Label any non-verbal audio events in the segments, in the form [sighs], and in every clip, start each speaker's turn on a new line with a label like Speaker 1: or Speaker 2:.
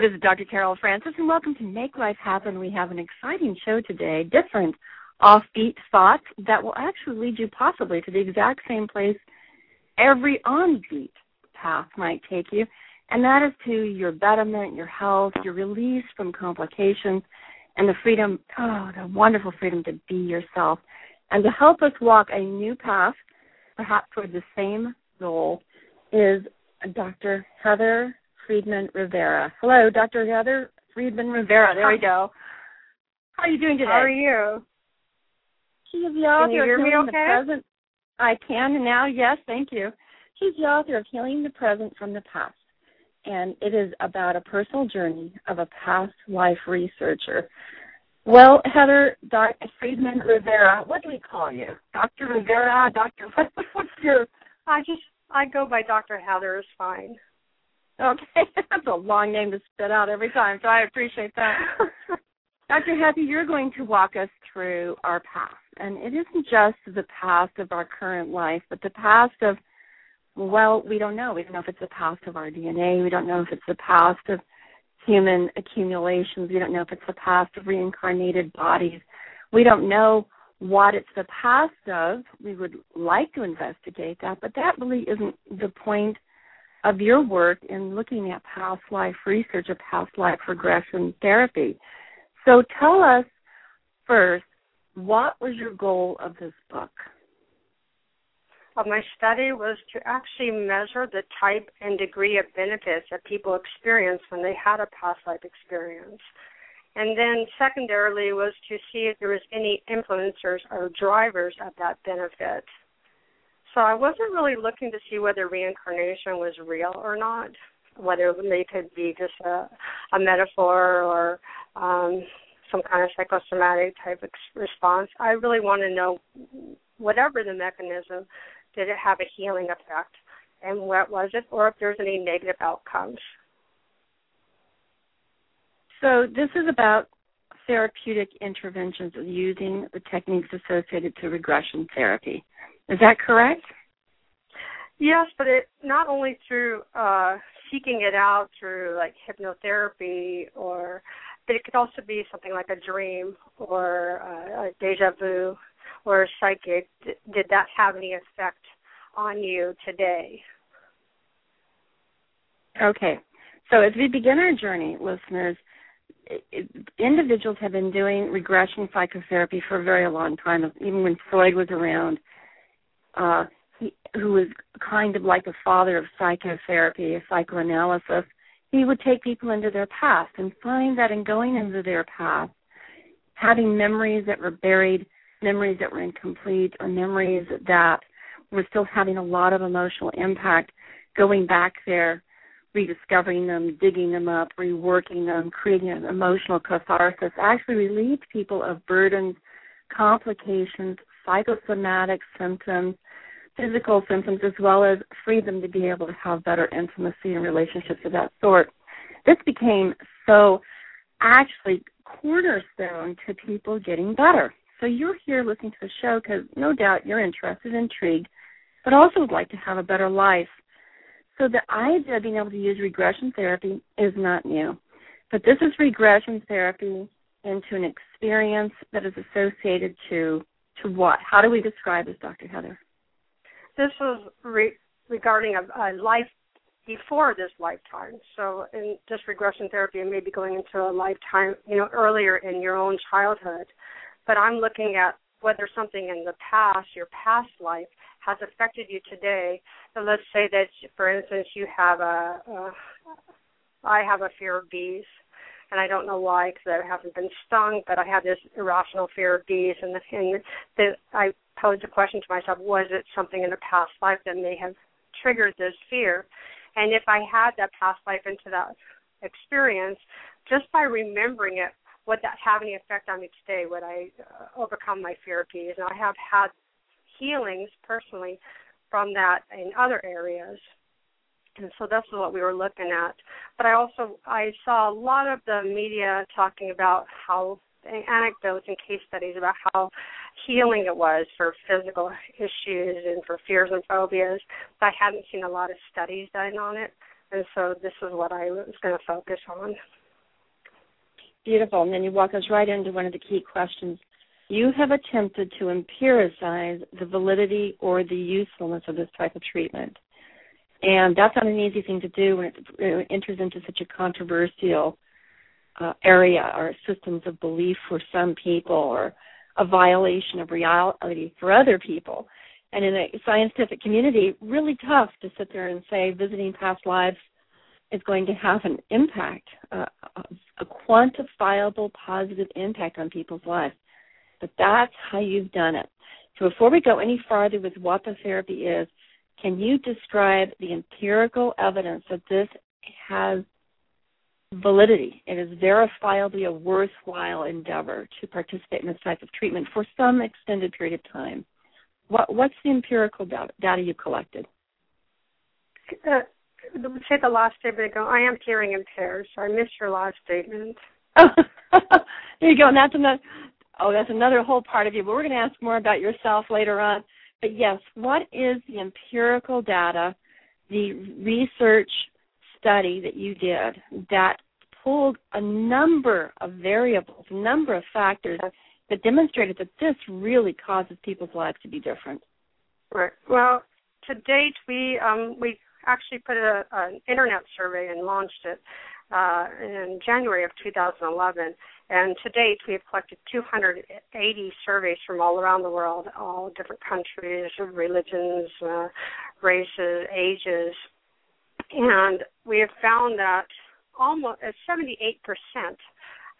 Speaker 1: This is Dr. Carol Francis, and welcome to Make Life Happen. We have an exciting show today, different offbeat thoughts that will actually lead you possibly to the exact same place every onbeat path might take you, and that is to your betterment, your health, your release from complications, and the freedom, oh, the wonderful freedom to be yourself. And to help us walk a new path, perhaps toward the same goal, is Dr. Heather Friedman Rivera. Hello, Dr. Heather Friedman Rivera. There we go. How are you doing today?
Speaker 2: How are you?
Speaker 1: She is the author
Speaker 2: Can you hear
Speaker 1: of
Speaker 2: me
Speaker 1: Healing
Speaker 2: okay?
Speaker 1: the Present. I can now. Yes, thank you. She's the author of Healing the Present from the Past, and it is about a personal journey of a past life researcher. Well, Heather, Dr. Friedman Rivera, what do we call you? Dr. Rivera, Dr. What, what's your
Speaker 2: I just I go by Dr. Heather is fine.
Speaker 1: Okay, [laughs] that's a long name to spit out every time, so I appreciate that. [laughs] Dr. Happy, you're going to walk us through our past. And it isn't just the past of our current life, but the past of, well, we don't know. We don't know if it's the past of our DNA. We don't know if it's the past of human accumulations. We don't know if it's the past of reincarnated bodies. We don't know what it's the past of. We would like to investigate that, but that really isn't the point of your work in looking at past life research or past life regression therapy. So tell us first, what was your goal of this book?
Speaker 2: Well, my study was to actually measure the type and degree of benefits that people experience when they had a past life experience. And then secondarily was to see if there was any influencers or drivers of that benefit. So I wasn't really looking to see whether reincarnation was real or not, whether they could be just a, a metaphor or um, some kind of psychosomatic type ex- response. I really want to know whatever the mechanism, did it have a healing effect, and what was it, or if there's any negative outcomes.
Speaker 1: So this is about therapeutic interventions using the techniques associated to regression therapy. Is that correct?
Speaker 2: Yes, but it not only through uh, seeking it out through like hypnotherapy, or but it could also be something like a dream or uh, a deja vu or a psychic. D- did that have any effect on you today?
Speaker 1: Okay. So as we begin our journey, listeners, individuals have been doing regression psychotherapy for a very long time, even when Freud was around. Uh, he, who was kind of like a father of psychotherapy, a psychoanalysis, he would take people into their past and find that in going into their past, having memories that were buried, memories that were incomplete, or memories that were still having a lot of emotional impact, going back there, rediscovering them, digging them up, reworking them, creating an emotional catharsis, actually relieved people of burdens, complications, psychosomatic symptoms, physical symptoms, as well as free them to be able to have better intimacy and relationships of that sort. This became so actually cornerstone to people getting better. So you're here listening to the show because no doubt you're interested, intrigued, but also would like to have a better life. So the idea of being able to use regression therapy is not new. But this is regression therapy into an experience that is associated to to what? How do we describe this, Dr. Heather?
Speaker 2: This was re- regarding a, a life before this lifetime. So in this regression therapy, it may be going into a lifetime, you know, earlier in your own childhood. But I'm looking at whether something in the past, your past life, has affected you today. So let's say that, for instance, you have a, a I have a fear of bees, and I don't know why because I haven't been stung, but I have this irrational fear of bees, and, the, and the, I posed a question to myself: Was it something in a past life that may have triggered this fear? And if I had that past life into that experience, just by remembering it, would that have any effect on me today? Would I uh, overcome my fear of bees? And I have had healings personally from that in other areas. And so that's what we were looking at. But I also I saw a lot of the media talking about how anecdotes and case studies about how healing it was for physical issues and for fears and phobias. But I hadn't seen a lot of studies done on it, and so this is what I was going to focus on.
Speaker 1: Beautiful. And then you walk us right into one of the key questions. You have attempted to empiricize the validity or the usefulness of this type of treatment. And that's not an easy thing to do when it enters into such a controversial uh, area or systems of belief for some people or a violation of reality for other people. And in a scientific community, really tough to sit there and say visiting past lives is going to have an impact, uh, a quantifiable positive impact on people's lives. But that's how you've done it. So before we go any farther with what the therapy is, can you describe the empirical evidence that this has validity. It is verifiably a worthwhile endeavor to participate in this type of treatment for some extended period of time. What, what's the empirical data, you collected?
Speaker 2: Uh, say the last statement ago. I am hearing impaired, so I missed your last statement. [laughs]
Speaker 1: there you go. And that's another. Oh, that's another whole part of you. But we're going to ask more about yourself later on. But yes, what is the empirical data, the research study that you did that pulled a number of variables, a number of factors that demonstrated that this really causes people's lives to be different.
Speaker 2: Right. Well, to date, we um, we actually put a, an internet survey and launched it uh, in January of 2011. And to date, we have collected 280 surveys from all around the world, all different countries, religions, uh, races, ages, and we have found that almost 78%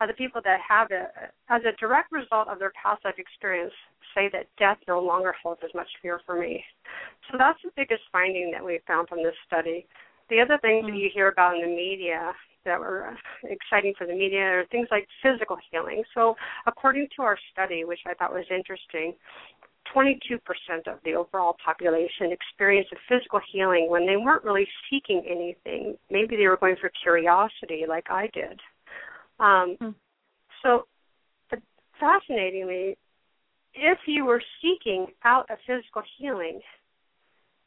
Speaker 2: of the people that have it, as a direct result of their past life experience, say that death no longer holds as much fear for me. So that's the biggest finding that we found from this study. The other things mm-hmm. that you hear about in the media that were exciting for the media are things like physical healing. So, according to our study, which I thought was interesting, 22% of the overall population experienced a physical healing when they weren't really seeking anything. Maybe they were going for curiosity, like I did. Um, mm. So, but fascinatingly, if you were seeking out a physical healing,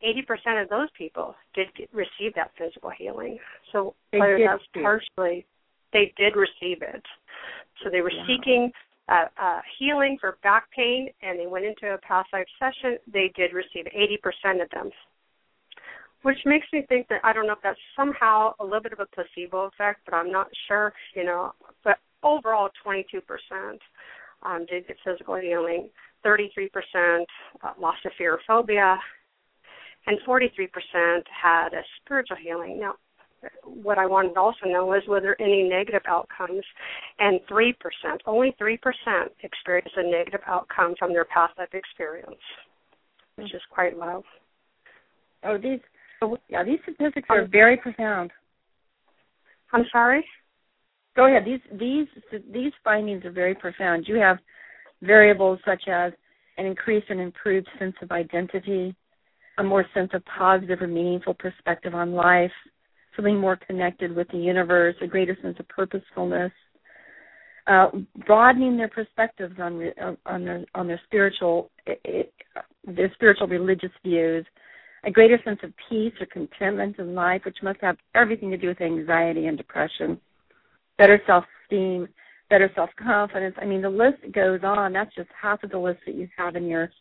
Speaker 2: 80% of those people did receive that physical healing. So,
Speaker 1: they
Speaker 2: whether that's partially, they did receive it. So they were yeah. seeking uh, uh, healing for back pain and they went into a past life session, they did receive 80% of them. Which makes me think that I don't know if that's somehow a little bit of a placebo effect, but I'm not sure, you know. But overall, 22% um, did get physical healing, 33% uh, lost a fear or phobia, and 43% had a spiritual healing. Now, what I wanted to also know was were there any negative outcomes, and three percent, only three percent, experienced a negative outcome from their past life experience, which is quite low.
Speaker 1: Oh, these, yeah, these statistics are very profound.
Speaker 2: I'm sorry.
Speaker 1: Go ahead. These these these findings are very profound. You have variables such as an increased and improved sense of identity, a more sense of positive or meaningful perspective on life, feeling more connected with the universe, a greater sense of purposefulness, uh, broadening their perspectives on on their on their spiritual their spiritual religious views, a greater sense of peace or contentment in life, which must have everything to do with anxiety and depression, better self esteem, better self confidence. I mean, the list goes on. That's just half of the list that you have in your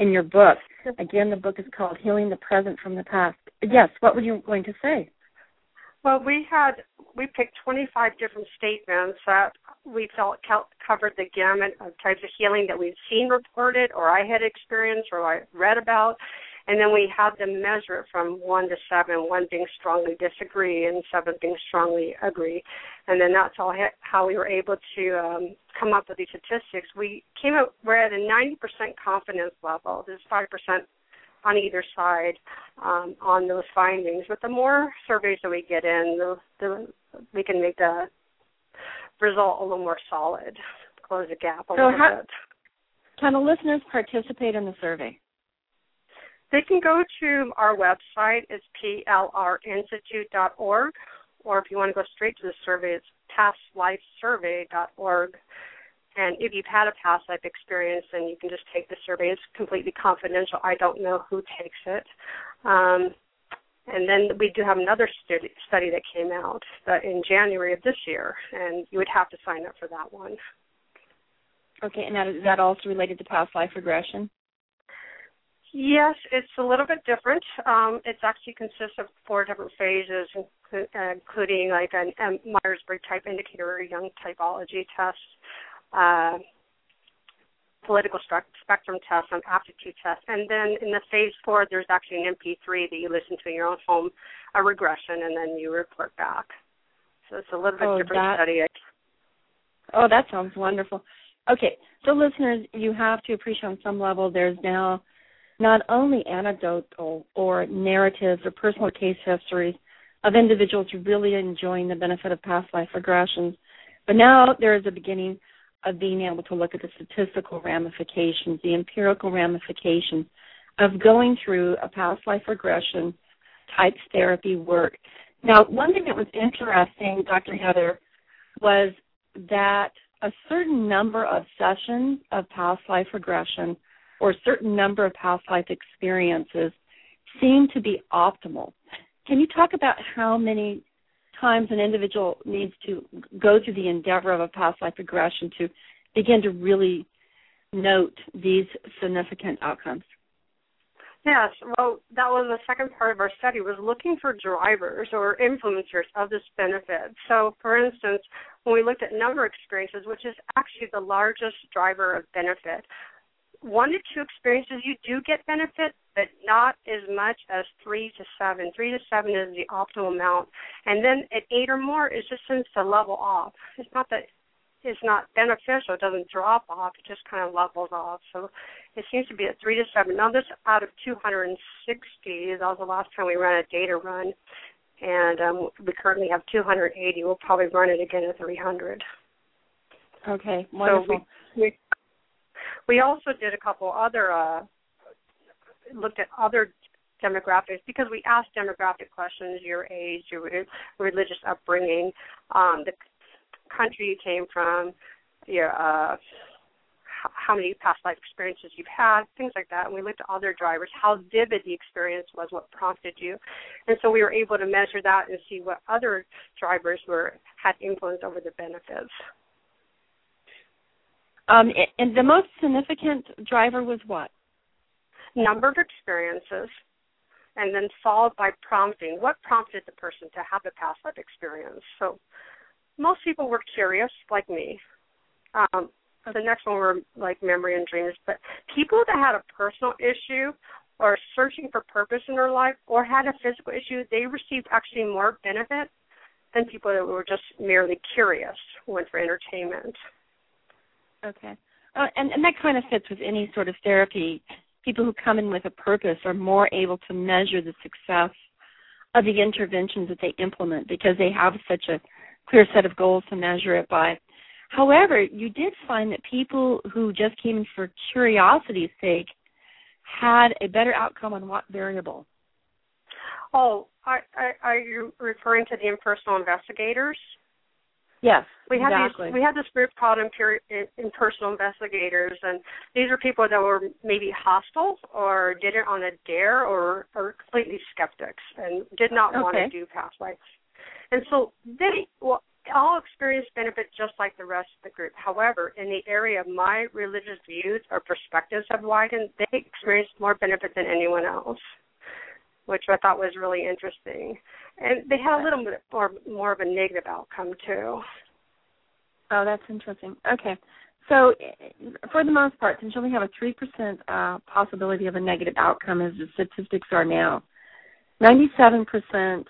Speaker 1: in your book. Again, the book is called Healing the Present from the Past. Yes, what were you going to say?
Speaker 2: Well, we had we picked 25 different statements that we felt covered the gamut of types of healing that we've seen reported, or I had experienced, or I read about, and then we have them measure it from one to seven, one being strongly disagree and seven being strongly agree. And then that's all how we were able to um, come up with these statistics. We came up, we're at a 90% confidence level. There's 5% on either side um, on those findings. But the more surveys that we get in, the, the we can make the result a little more solid, close the gap a
Speaker 1: so
Speaker 2: little
Speaker 1: how,
Speaker 2: bit.
Speaker 1: Can the listeners participate in the survey?
Speaker 2: They can go to our website. It's plrinstitute.org. Or if you want to go straight to the survey, it's pastlifesurvey.org. And if you've had a past life experience, then you can just take the survey. It's completely confidential. I don't know who takes it. Um, and then we do have another study, study that came out uh, in January of this year, and you would have to sign up for that one.
Speaker 1: Okay, and that, is that also related to past life regression?
Speaker 2: Yes, it's a little bit different. Um, it actually consists of four different phases, including like an, a Myers-Briggs type indicator or Jung typology test, uh, political spectrum test, and aptitude test. And then in the phase four, there's actually an MP3 that you listen to in your own home, a regression, and then you report back. So it's a little bit
Speaker 1: oh,
Speaker 2: different
Speaker 1: that,
Speaker 2: study.
Speaker 1: Oh, that sounds wonderful. Okay, so listeners, you have to appreciate on some level there's now not only anecdotal or narratives or personal case histories of individuals really enjoying the benefit of past life regressions, but now there is a beginning of being able to look at the statistical ramifications, the empirical ramifications of going through a past life regression type therapy work. Now, one thing that was interesting, Dr. Heather, was that a certain number of sessions of past life regression or a certain number of past life experiences seem to be optimal. Can you talk about how many times an individual needs to go through the endeavor of a past life regression to begin to really note these significant outcomes?
Speaker 2: Yes, well, that was the second part of our study was looking for drivers or influencers of this benefit. So, for instance, when we looked at number experiences, which is actually the largest driver of benefit, one to two experiences you do get benefit, but not as much as three to seven. Three to seven is the optimal amount, and then at eight or more, it just seems to level off. It's not that it's not beneficial; it doesn't drop off; it just kind of levels off. So it seems to be at three to seven. Now, this out of 260, that was the last time we ran a data run, and um, we currently have 280. We'll probably run it again at 300.
Speaker 1: Okay, wonderful.
Speaker 2: So we, we we also did a couple other uh, looked at other demographics because we asked demographic questions: your age, your religious upbringing, um, the country you came from, your uh, how many past life experiences you've had, things like that. And we looked at other drivers, how vivid the experience was, what prompted you, and so we were able to measure that and see what other drivers were had influence over the benefits.
Speaker 1: Um, and the most significant driver was what?
Speaker 2: Number of experiences, and then followed by prompting. What prompted the person to have the past life experience? So, most people were curious, like me. Um, the next one were like memory and dreams. But people that had a personal issue or searching for purpose in their life or had a physical issue, they received actually more benefit than people that were just merely curious, went for entertainment.
Speaker 1: Okay. Uh, and, and that kind of fits with any sort of therapy. People who come in with a purpose are more able to measure the success of the interventions that they implement because they have such a clear set of goals to measure it by. However, you did find that people who just came in for curiosity's sake had a better outcome on what variable?
Speaker 2: Oh, are, are, are you referring to the impersonal investigators?
Speaker 1: Yes,
Speaker 2: we had
Speaker 1: exactly.
Speaker 2: these. We had this group called impersonal investigators, and these are people that were maybe hostile or did it on a dare or or completely skeptics and did not
Speaker 1: okay.
Speaker 2: want to do past life. And so they well, all experienced benefit just like the rest of the group. However, in the area of my religious views or perspectives have widened, they experienced more benefit than anyone else, which I thought was really interesting. And they had a little bit more more of a negative outcome too.
Speaker 1: Oh, that's interesting. Okay. So, for the most part, since you only have a 3% uh, possibility of a negative outcome as the statistics are now, 97%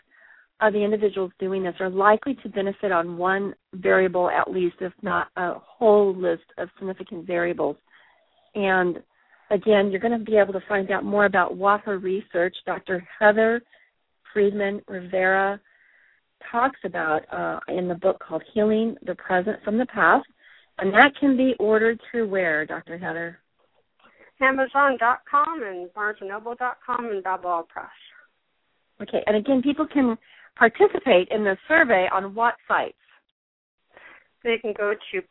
Speaker 1: of the individuals doing this are likely to benefit on one variable at least, if not a whole list of significant variables. And again, you're going to be able to find out more about her research, Dr. Heather Friedman Rivera talks about uh, in the book called Healing the Present from the Past. And that can be ordered through where, Dr. Heather?
Speaker 2: Amazon.com and BarnesandNoble.com and Balboa Press.
Speaker 1: Okay, and again, people can participate in the survey on what sites?
Speaker 2: They can go to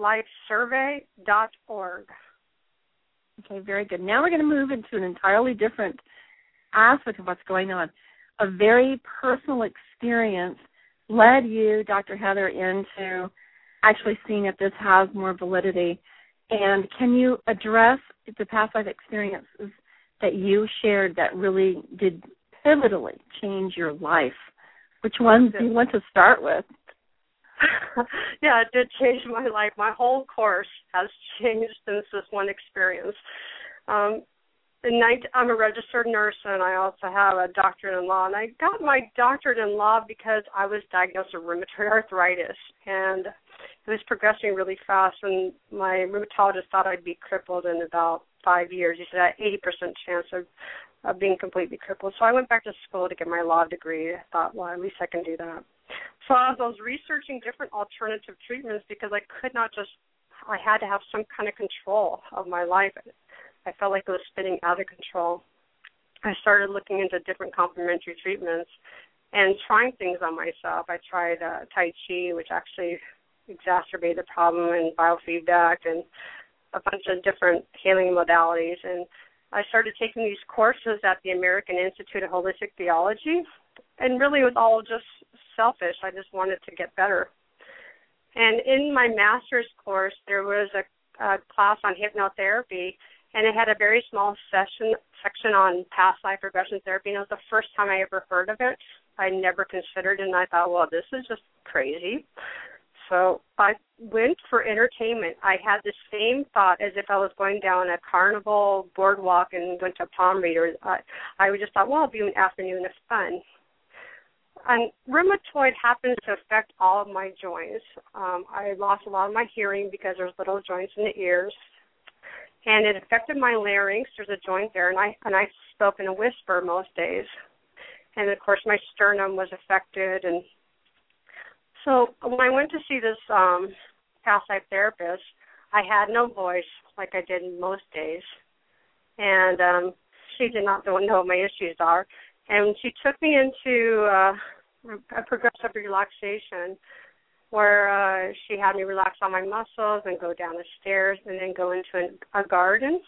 Speaker 2: pastlifesurvey.org.
Speaker 1: Okay, very good. Now we're going to move into an entirely different aspect of what's going on. A very personal experience led you, Dr. Heather, into actually seeing if this has more validity. And can you address the past life experiences that you shared that really did pivotally change your life? Which ones do you want to start with? [laughs]
Speaker 2: yeah, it did change my life. My whole course has changed since this one experience. Um, in 19, I'm a registered nurse and I also have a doctorate in law. And I got my doctorate in law because I was diagnosed with rheumatoid arthritis and it was progressing really fast. And my rheumatologist thought I'd be crippled in about five years. He said I had 80% chance of of being completely crippled. So I went back to school to get my law degree. I thought, well, at least I can do that. So I was researching different alternative treatments because I could not just, I had to have some kind of control of my life. I felt like it was spinning out of control. I started looking into different complementary treatments and trying things on myself. I tried uh, Tai Chi, which actually exacerbated the problem, and biofeedback, and a bunch of different healing modalities. And I started taking these courses at the American Institute of Holistic Theology, and really it was all just selfish. I just wanted to get better. And in my master's course, there was a, a class on hypnotherapy, and it had a very small session section on past life regression therapy. And it was the first time I ever heard of it. I never considered it, and I thought, well, this is just crazy. So I went for entertainment. I had the same thought as if I was going down a carnival boardwalk and went to a palm reader. I, I just thought, well, it'll be an afternoon of fun. And rheumatoid happens to affect all of my joints. Um, I lost a lot of my hearing because there's little joints in the ears, and it affected my larynx. There's a joint there, and I and I spoke in a whisper most days. And of course, my sternum was affected, and so when I went to see this um past therapist, I had no voice like I did most days. And um she did not know what my issues are. And she took me into uh a progressive relaxation where uh she had me relax all my muscles and go down the stairs and then go into an, a garden.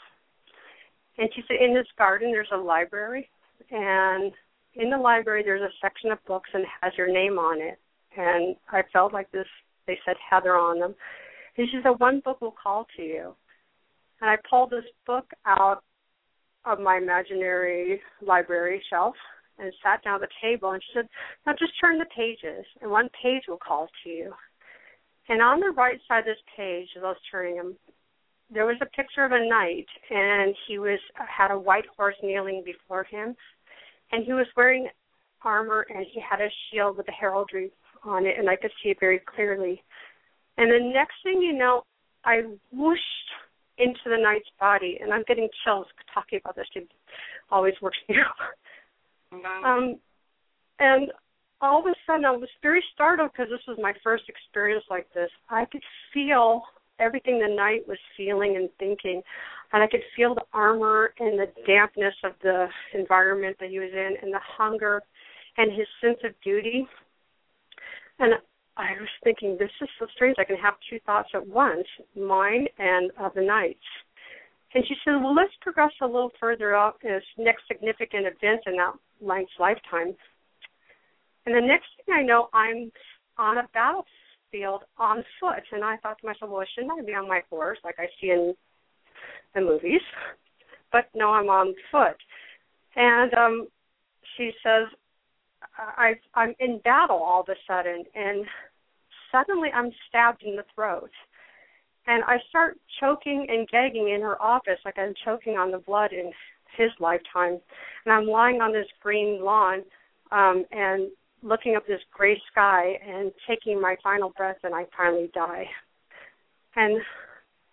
Speaker 2: And she said, in this garden, there's a library, and in the library, there's a section of books and has your name on it and I felt like this. They said Heather on them, and she said one book will call to you. And I pulled this book out of my imaginary library shelf and sat down at the table and she said, Now just turn the pages and one page will call to you. And on the right side of this page, as I was turning them, there was a picture of a knight and he was had a white horse kneeling before him and he was wearing armor and he had a shield with a heraldry on it, and I could see it very clearly. And the next thing you know, I whooshed into the knight's body, and I'm getting chills talking about this. It always works me [laughs] up. Um, and all of a sudden, I was very startled because this was my first experience like this. I could feel everything the knight was feeling and thinking, and I could feel the armor and the dampness of the environment that he was in, and the hunger and his sense of duty and I was thinking, this is so strange. I can have two thoughts at once, mine and of the knight's. And she said, well, let's progress a little further up as next significant event in that knight's lifetime. And the next thing I know, I'm on a battlefield on foot. And I thought to myself, well, shouldn't I be on my horse like I see in the movies? But no, I'm on foot. And um she says, I, I'm in battle all of a sudden, and suddenly I'm stabbed in the throat. And I start choking and gagging in her office like I'm choking on the blood in his lifetime. And I'm lying on this green lawn um, and looking up this gray sky and taking my final breath, and I finally die. And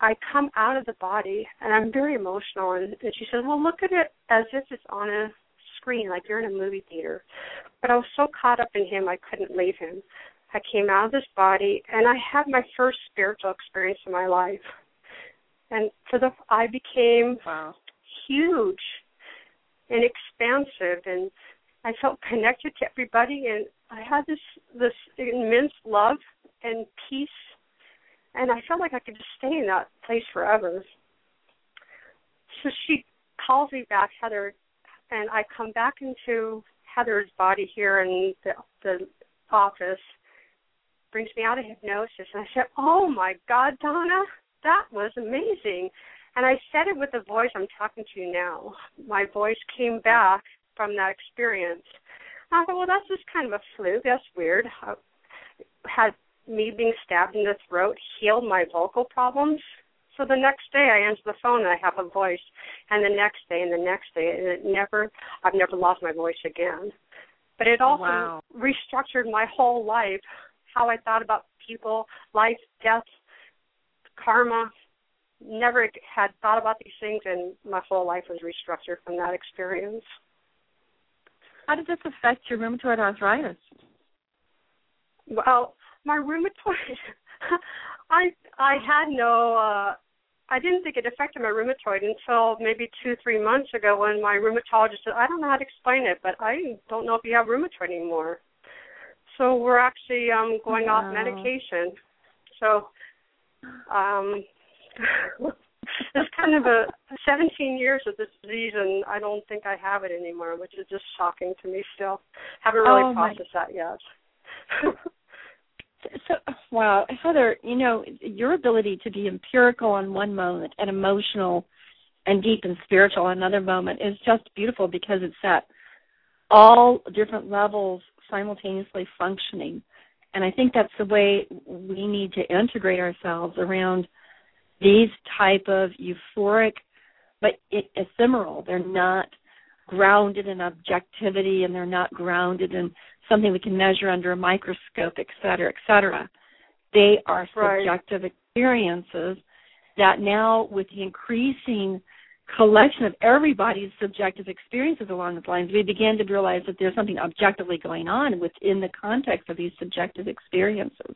Speaker 2: I come out of the body, and I'm very emotional. And, and she says, "Well, look at it as if it's on a screen, like you're in a movie theater." But I was so caught up in him, I couldn't leave him. I came out of this body, and I had my first spiritual experience in my life. And for the, I became
Speaker 1: wow.
Speaker 2: huge and expansive, and I felt connected to everybody, and I had this this immense love and peace, and I felt like I could just stay in that place forever. So she calls me back, Heather, and I come back into Heather's body here in the, the office, brings me out of hypnosis, and I said, "Oh my God, Donna, that was amazing." And I said it with the voice I'm talking to you now. My voice came back from that experience. I thought, well, that's just kind of a fluke. That's weird. I had me being stabbed in the throat healed my vocal problems. So the next day I answer the phone and I have a voice, and the next day and the next day, and it never, I've never lost my voice again. But it also
Speaker 1: wow.
Speaker 2: restructured my whole life, how I thought about people, life, death, karma. Never had thought about these things, and my whole life was restructured from that experience.
Speaker 1: How did this affect your rheumatoid arthritis?
Speaker 2: Well, my rheumatoid, [laughs] I I had no. uh I didn't think it affected my rheumatoid until maybe two, three months ago when my rheumatologist said, I don't know how to explain it, but I don't know if you have rheumatoid anymore. So we're actually um going
Speaker 1: wow.
Speaker 2: off medication. So um [laughs] it's kind of a 17 years of this disease, and I don't think I have it anymore, which is just shocking to me. Still, haven't really
Speaker 1: oh
Speaker 2: processed that yet. [laughs]
Speaker 1: so, wow, Heather, you know your ability to be empirical on one moment and emotional and deep and spiritual on another moment is just beautiful because it's at all different levels simultaneously functioning. And I think that's the way we need to integrate ourselves around these type of euphoric but ephemeral they're not grounded in objectivity and they're not grounded in something we can measure under a microscope et cetera et cetera they are subjective
Speaker 2: right.
Speaker 1: experiences that now with the increasing collection of everybody's subjective experiences along those lines we began to realize that there's something objectively going on within the context of these subjective experiences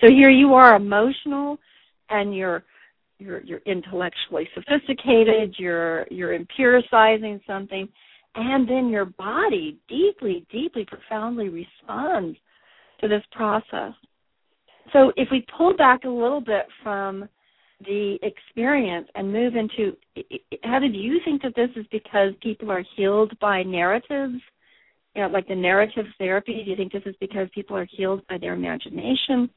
Speaker 1: so here you are emotional and you're you're you're intellectually sophisticated, you're you're empiricizing something, and then your body deeply, deeply, profoundly responds to this process. So if we pull back a little bit from the experience and move into how did you think that this is because people are healed by narratives you know like the narrative therapy do you think this is because people are healed by their imagination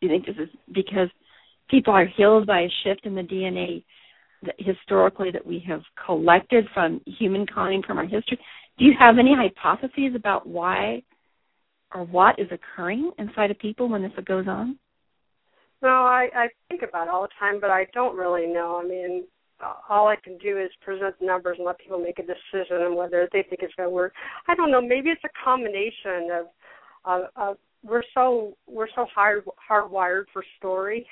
Speaker 1: do you think this is because people are healed by a shift in the DNA that historically that we have collected from humankind from our history. Do you have any hypotheses about why or what is occurring inside of people when this goes on?
Speaker 2: No, I, I think about it all the time, but I don't really know. I mean, all I can do is present the numbers and let people make a decision on whether they think it's going to work. I don't know. Maybe it's a combination of, of, of we're so we're so hard hardwired for story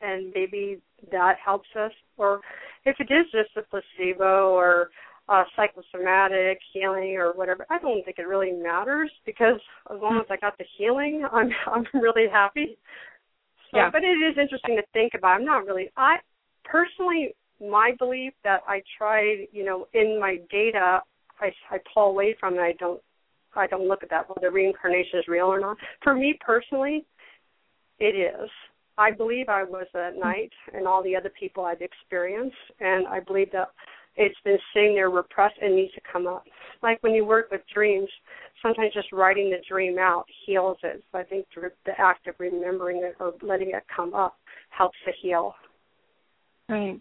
Speaker 2: and maybe that helps us. Or if it is just a placebo or a psychosomatic healing or whatever, I don't think it really matters because as long as I got the healing, I'm [laughs] I'm really happy. So,
Speaker 1: yeah.
Speaker 2: but it is interesting to think about. I'm not really. I personally, my belief that I tried, you know, in my data, I I pull away from it. I don't I don't look at that whether reincarnation is real or not. For me personally, it is. I believe I was a knight hmm. and all the other people I've experienced, and I believe that it's been sitting there repressed and needs to come up. Like when you work with dreams, sometimes just writing the dream out heals it. So I think the act of remembering it or letting it come up helps to heal.
Speaker 1: Right.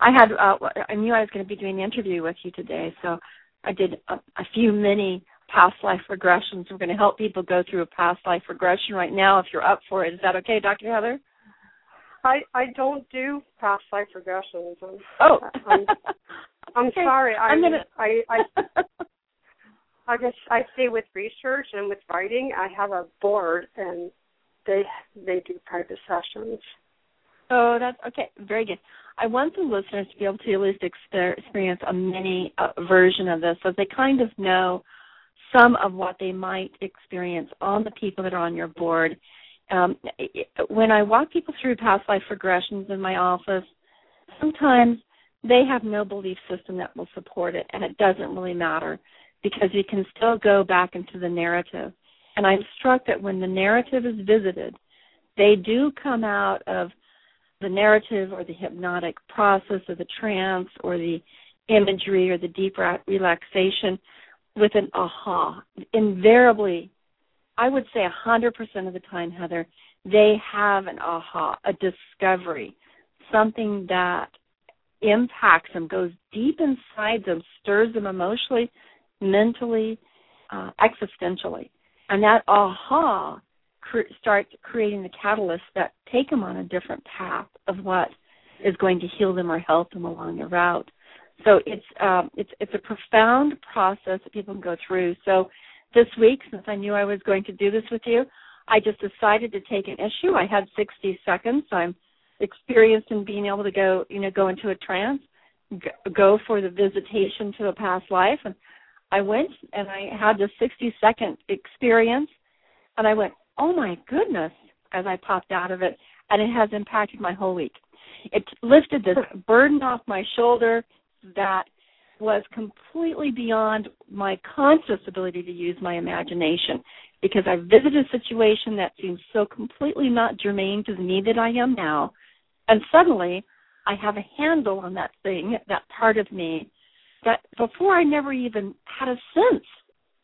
Speaker 1: I had uh, I knew I was going to be doing the interview with you today, so I did a, a few mini past life regressions. We're going to help people go through a past life regression right now. If you're up for it, is that okay, Dr. Heather?
Speaker 2: I I don't do past life regressions. I'm,
Speaker 1: oh,
Speaker 2: I'm, I'm [laughs] okay. sorry. I'm,
Speaker 1: I'm gonna.
Speaker 2: I I I guess I stay with research and with writing. I have a board, and they they do private sessions.
Speaker 1: Oh, that's okay. Very good. I want the listeners to be able to at least experience a mini uh, version of this so they kind of know some of what they might experience on the people that are on your board. Um, when I walk people through past life regressions in my office, sometimes they have no belief system that will support it, and it doesn't really matter because you can still go back into the narrative. And I'm struck that when the narrative is visited, they do come out of the narrative or the hypnotic process or the trance or the imagery or the deep relaxation with an aha. Invariably, I would say 100% of the time, Heather, they have an aha, a discovery, something that impacts them, goes deep inside them, stirs them emotionally, mentally, uh, existentially. And that aha cr- start creating the catalysts that take them on a different path of what is going to heal them or help them along the route. So it's um, it's it's a profound process that people can go through. So this week, since I knew I was going to do this with you, I just decided to take an issue. I had 60 seconds. I'm experienced in being able to go, you know, go into a trance, go for the visitation to a past life, and I went and I had the 60 second experience, and I went, oh my goodness, as I popped out of it, and it has impacted my whole week. It lifted this [laughs] burden off my shoulder that was completely beyond my conscious ability to use my imagination because I visited a situation that seemed so completely not germane to the me that I am now. And suddenly I have a handle on that thing, that part of me, that before I never even had a sense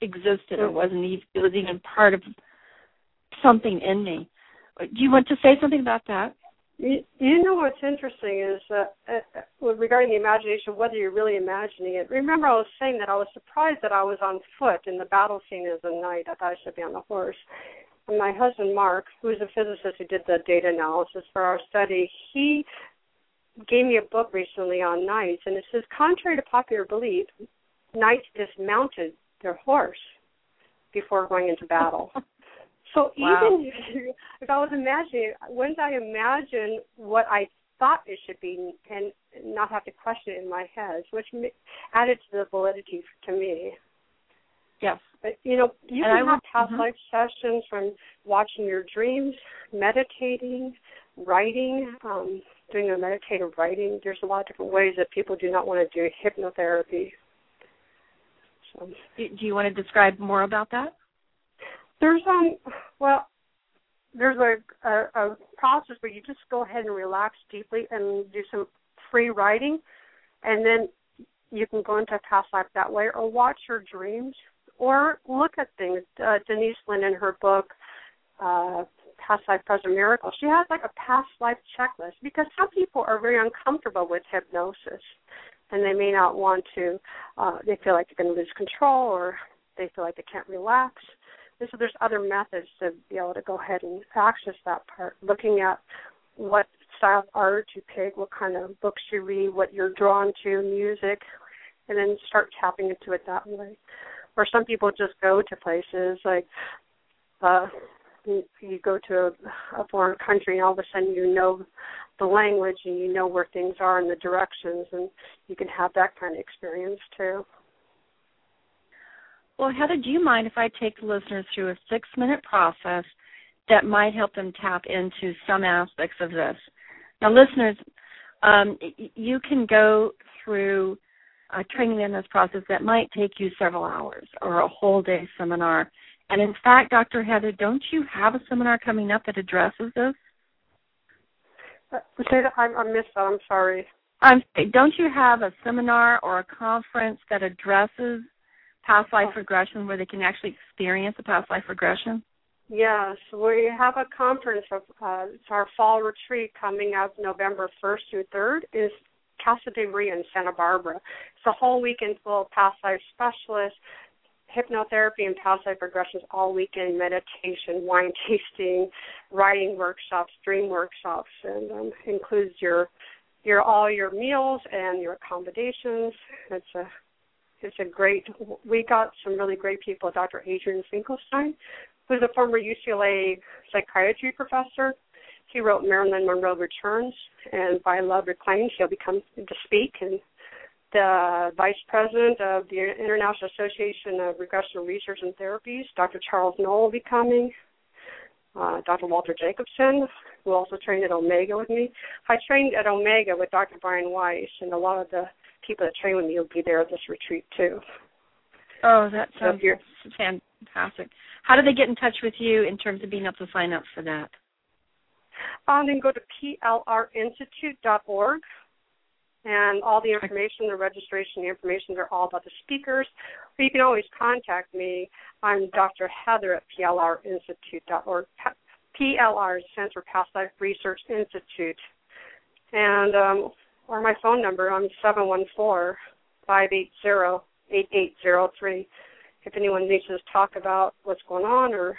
Speaker 1: existed or wasn't even, it was even part of something in me. Do you want to say something about that?
Speaker 2: You, know what's interesting is uh, uh, regarding the imagination, whether you're really imagining it. Remember, I was saying that I was surprised that I was on foot in the battle scene as a knight. I thought I should be on the horse. And my husband Mark, who is a physicist who did the data analysis for our study, he gave me a book recently on knights, and it says, contrary to popular belief, knights dismounted their horse before going into battle. [laughs] So wow. even [laughs] if I was imagining, once I imagine what I thought it should be and not have to question it in my head, which added to the validity to me.
Speaker 1: Yes.
Speaker 2: But you know, you
Speaker 1: and
Speaker 2: can
Speaker 1: I
Speaker 2: have past
Speaker 1: mm-hmm.
Speaker 2: life sessions from watching your dreams, meditating, writing, um, doing a meditative writing. There's a lot of different ways that people do not want to do hypnotherapy.
Speaker 1: So. Do you want to describe more about that?
Speaker 2: There's um well there's a, a, a process where you just go ahead and relax deeply and do some free writing, and then you can go into past life that way, or watch your dreams, or look at things. Uh, Denise Linn in her book, uh, Past Life Present Miracle, she has like a past life checklist because some people are very uncomfortable with hypnosis, and they may not want to. Uh, they feel like they're going to lose control, or they feel like they can't relax. So there's other methods to be able to go ahead and access that part, looking at what style of art you pick, what kind of books you read, what you're drawn to, music, and then start tapping into it that way. Or some people just go to places like uh you, you go to a, a foreign country and all of a sudden you know the language and you know where things are and the directions and you can have that kind of experience too.
Speaker 1: Well, Heather, do you mind if I take the listeners through a six minute process that might help them tap into some aspects of this? Now, listeners, um, you can go through a training in this process that might take you several hours or a whole day seminar. And in fact, Dr. Heather, don't you have a seminar coming up that addresses this?
Speaker 2: Uh, I, I missed that. I'm sorry.
Speaker 1: Um, don't you have a seminar or a conference that addresses past life
Speaker 2: Oh.
Speaker 1: regression where they can actually experience a past life regression?
Speaker 2: Yes, we have a conference of uh, it's our fall retreat coming up November 1st through 3rd is Casa de Maria in Santa Barbara. It's a whole weekend full of past life specialists, hypnotherapy and past life regressions all weekend, meditation, wine [laughs] tasting, writing workshops, dream workshops, and um, includes your your all your meals and your accommodations. It's a it's a great. We got some really great people. Dr. Adrian Finkelstein, who's a former UCLA psychiatry professor. He wrote Marilyn Monroe Returns, and by Love Reclaimed, he'll become to speak. And the vice president of the International Association of Regression Research and Therapies, Dr. Charles Knoll, will be coming. Uh, Dr. Walter Jacobson, who also trained at Omega with me. I trained at Omega with Dr. Brian Weiss, and a lot of the people that train with me will be there at this retreat too.
Speaker 1: Oh, that sounds
Speaker 2: you're-
Speaker 1: fantastic. How do they get in touch with you in terms of being able to sign up for that?
Speaker 2: Um, then go to plrinstitute.org, and all the information, the registration, the information, they're all about the speakers. Or you can always contact me. I'm Dr. Heather at plrinstitute.org. PLR stands for Past Life Research Institute, and um, or my phone number. I'm seven one four five eight zero eight eight zero three. If anyone needs to talk about what's going on or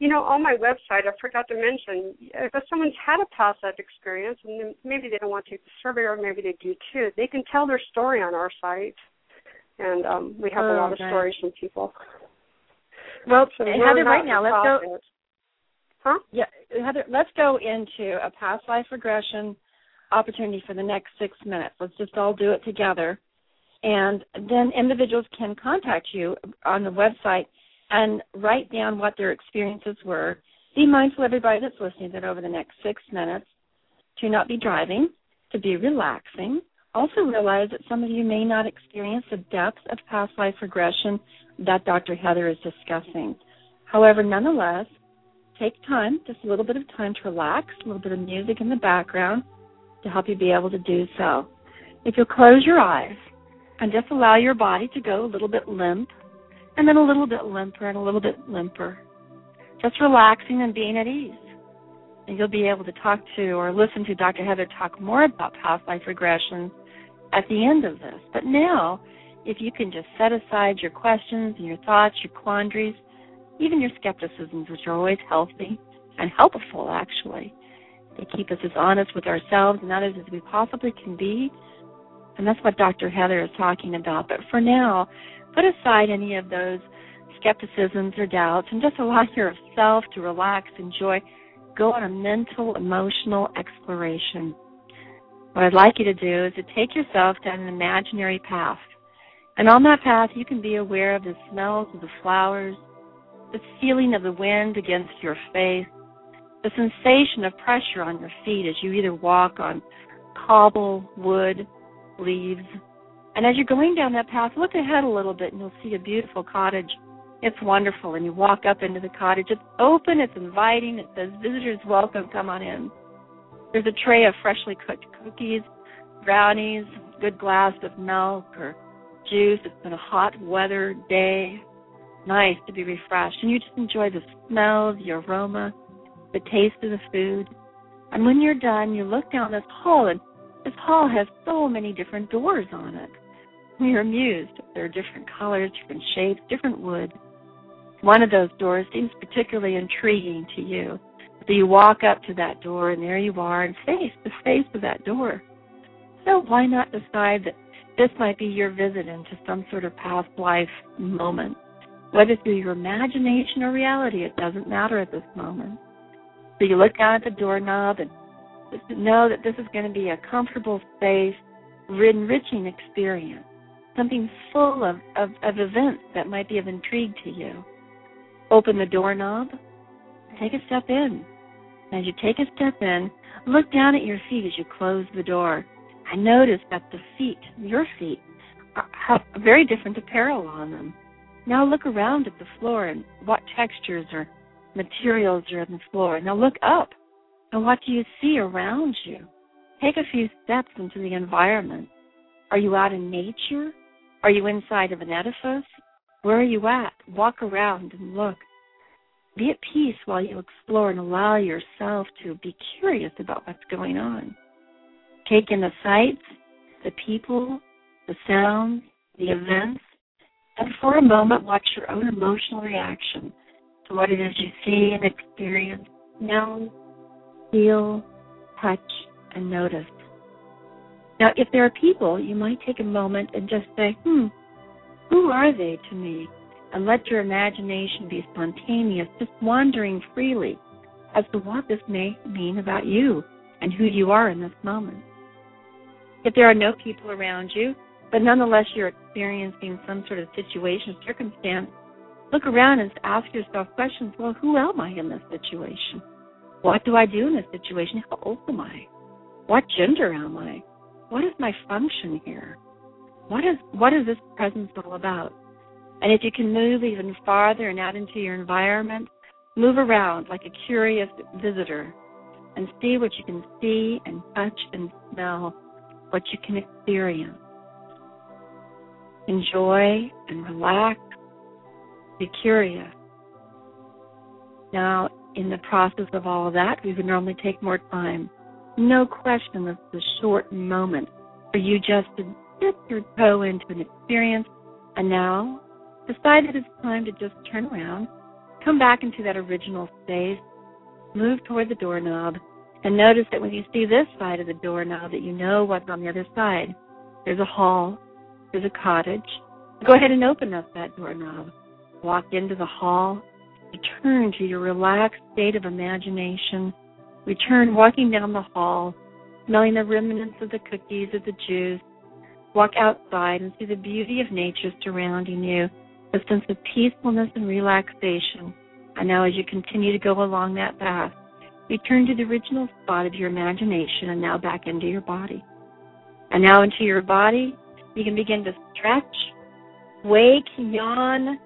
Speaker 2: you know, on my website, I forgot to mention if someone's had a past life experience and maybe they don't want to take the survey, or maybe they do too, they can tell their story on our site, and um, we have a
Speaker 1: Oh,
Speaker 2: lot of stories from people.
Speaker 1: Well,
Speaker 2: So
Speaker 1: Heather, right now, let's go.
Speaker 2: Huh?
Speaker 1: Yeah, Heather, let's go into a past life regression opportunity for the next six minutes. Let's just all do it together. And then individuals can contact you on the website and write down what their experiences were. Be mindful, everybody that's listening, that over the next six minutes, to not be driving, to be relaxing. Also realize that some of you may not experience the depth of past life regression that Dr. Heather is discussing. However, nonetheless, take time, just a little bit of time to relax, a little bit of music in the background to help you be able to do so. If you'll close your eyes and just allow your body to go a little bit limp, and then a little bit limper and a little bit limper, just relaxing and being at ease. And you'll be able to talk to or listen to Dr. Heather talk more about past life regression at the end of this. But now, if you can just set aside your questions and your thoughts, your quandaries, even your skepticisms, which are always healthy and helpful, actually. They keep us as honest with ourselves and others as we possibly can be. And that's what Dr. Heather is talking about. But for now, put aside any of those skepticisms or doubts and just allow yourself to relax, enjoy, go on a mental, emotional exploration. What I'd like you to do is to take yourself down an imaginary path. And on that path, you can be aware of the smells of the flowers, the feeling of the wind against your face, the sensation of pressure on your feet as you either walk on cobble, wood, leaves. And as you're going down that path, look ahead a little bit and you'll see a beautiful cottage. It's wonderful. And you walk up into the cottage. It's open, it's inviting, it says, Visitors welcome, come on in. There's a tray of freshly cooked cookies, brownies, good glass of milk or juice. It's been a hot weather day. Nice to be refreshed. And you just enjoy the smell, the aroma, the taste of the food. And when you're done, you look down this hall, and this hall has so many different doors on it. You're amused. There are different colors, different shapes, different wood. One of those doors seems particularly intriguing to you. So you walk up to that door, and there you are, and face the face of that door. So why not decide that this might be your visit into some sort of past life moment? Whether through your imagination or reality, it doesn't matter at this moment. So you look down at the doorknob and know that this is going to be a comfortable space, enriching experience, something full of, of, of events that might be of intrigue to you. Open the doorknob, take a step in. As you take a step in, look down at your feet as you close the door. I notice that the feet, your feet, have very different apparel on them. Now look around at the floor and what textures or materials are on the floor. Now look up and what do you see around you? Take a few steps into the environment. Are you out in nature? Are you inside of an edifice? Where are you at? Walk around and look. Be at peace while you explore and allow yourself to be curious about what's going on. Take in the sights, the people, the sounds, the events, and for a moment watch your own emotional reaction what it is you see and experience, know, feel, touch, and notice. Now, if there are people, you might take a moment and just say, hmm, who are they to me? And let your imagination be spontaneous, just wandering freely as to what this may mean about you and who you are in this moment. If there are no people around you, but nonetheless you're experiencing some sort of situation, circumstance, look around and ask yourself questions. Well, who am I in this situation? What do I do in this situation? How old am I? What gender am I? What is my function here? What is what is this presence all about? And if you can move even farther and out into your environment, move around like a curious visitor and see what you can see and touch and smell, what you can experience. Enjoy and relax. Be curious. Now, in the process of all of that, we would normally take more time. No question, this is a short moment for you just to dip your toe into an experience and now decide that it's time to just turn around, come back into that original space, move toward the doorknob, and notice that when you see this side of the doorknob that you know what's on the other side. There's a hall, there's a cottage. Go ahead and open up that doorknob. Walk into the hall, return to your relaxed state of imagination. Return walking down the hall, smelling the remnants of the cookies or the juice. Walk outside and see the beauty of nature surrounding you, a sense of peacefulness and relaxation. And now, as you continue to go along that path, return to the original spot of your imagination and now back into your body. And now into your body, you can begin to stretch, wake, yawn,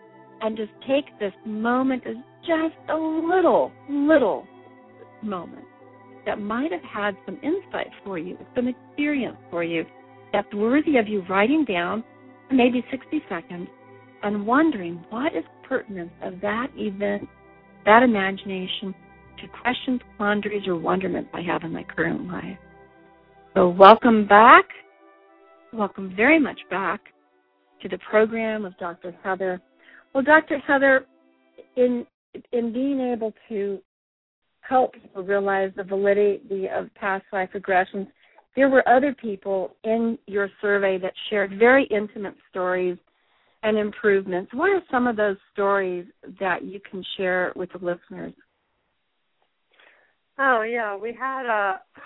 Speaker 1: and just take this moment as just a little, little moment that might have had some insight for you, some experience for you that's worthy of you writing down maybe 60 seconds and wondering what is pertinent of that event, that imagination to questions, quandaries, or wonderments I have in my current life. So welcome back. Welcome very much back to the program of Dr. Heather. Well, Dr. Heather, in in being able to help people realize the validity of past life regressions, there were other people in your survey that shared very intimate stories and improvements. What are some of those stories that you can share with the listeners?
Speaker 2: Oh yeah, we had a uh,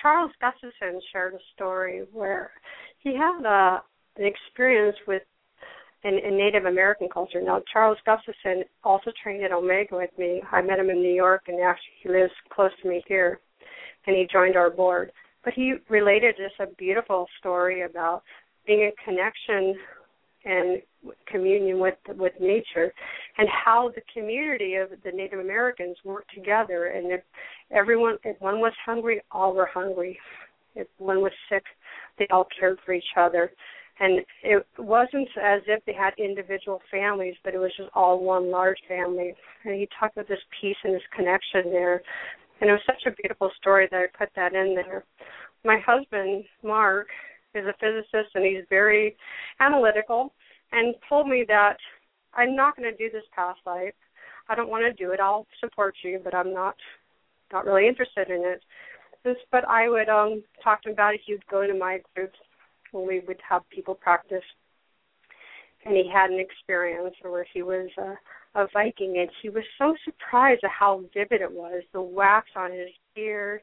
Speaker 2: Charles Gustafson shared a story where he had a uh, an experience with in, in Native American culture. Now, Charles Gustafson also trained at Omega with me. I met him in New York, and actually he lives close to me here, and he joined our board. But he related just a beautiful story about being in connection and communion with with nature, and how the community of the Native Americans worked together. And if everyone, if one was hungry, all were hungry. If one was sick, they all cared for each other and it wasn't as if they had individual families, but it was just all one large family. And he talked about this peace and this connection there, and it was such a beautiful story that I put that in there. My husband, Mark, is a physicist and he's very analytical, and told me that I'm not going to do this past life. I don't want to do it. I'll support you, but I'm not not really interested in it. But I would um talk to him about it. He would go into my groups when we would have people practice. And he had an experience where he was a, a Viking, and he was so surprised at how vivid it was. The wax on his beard,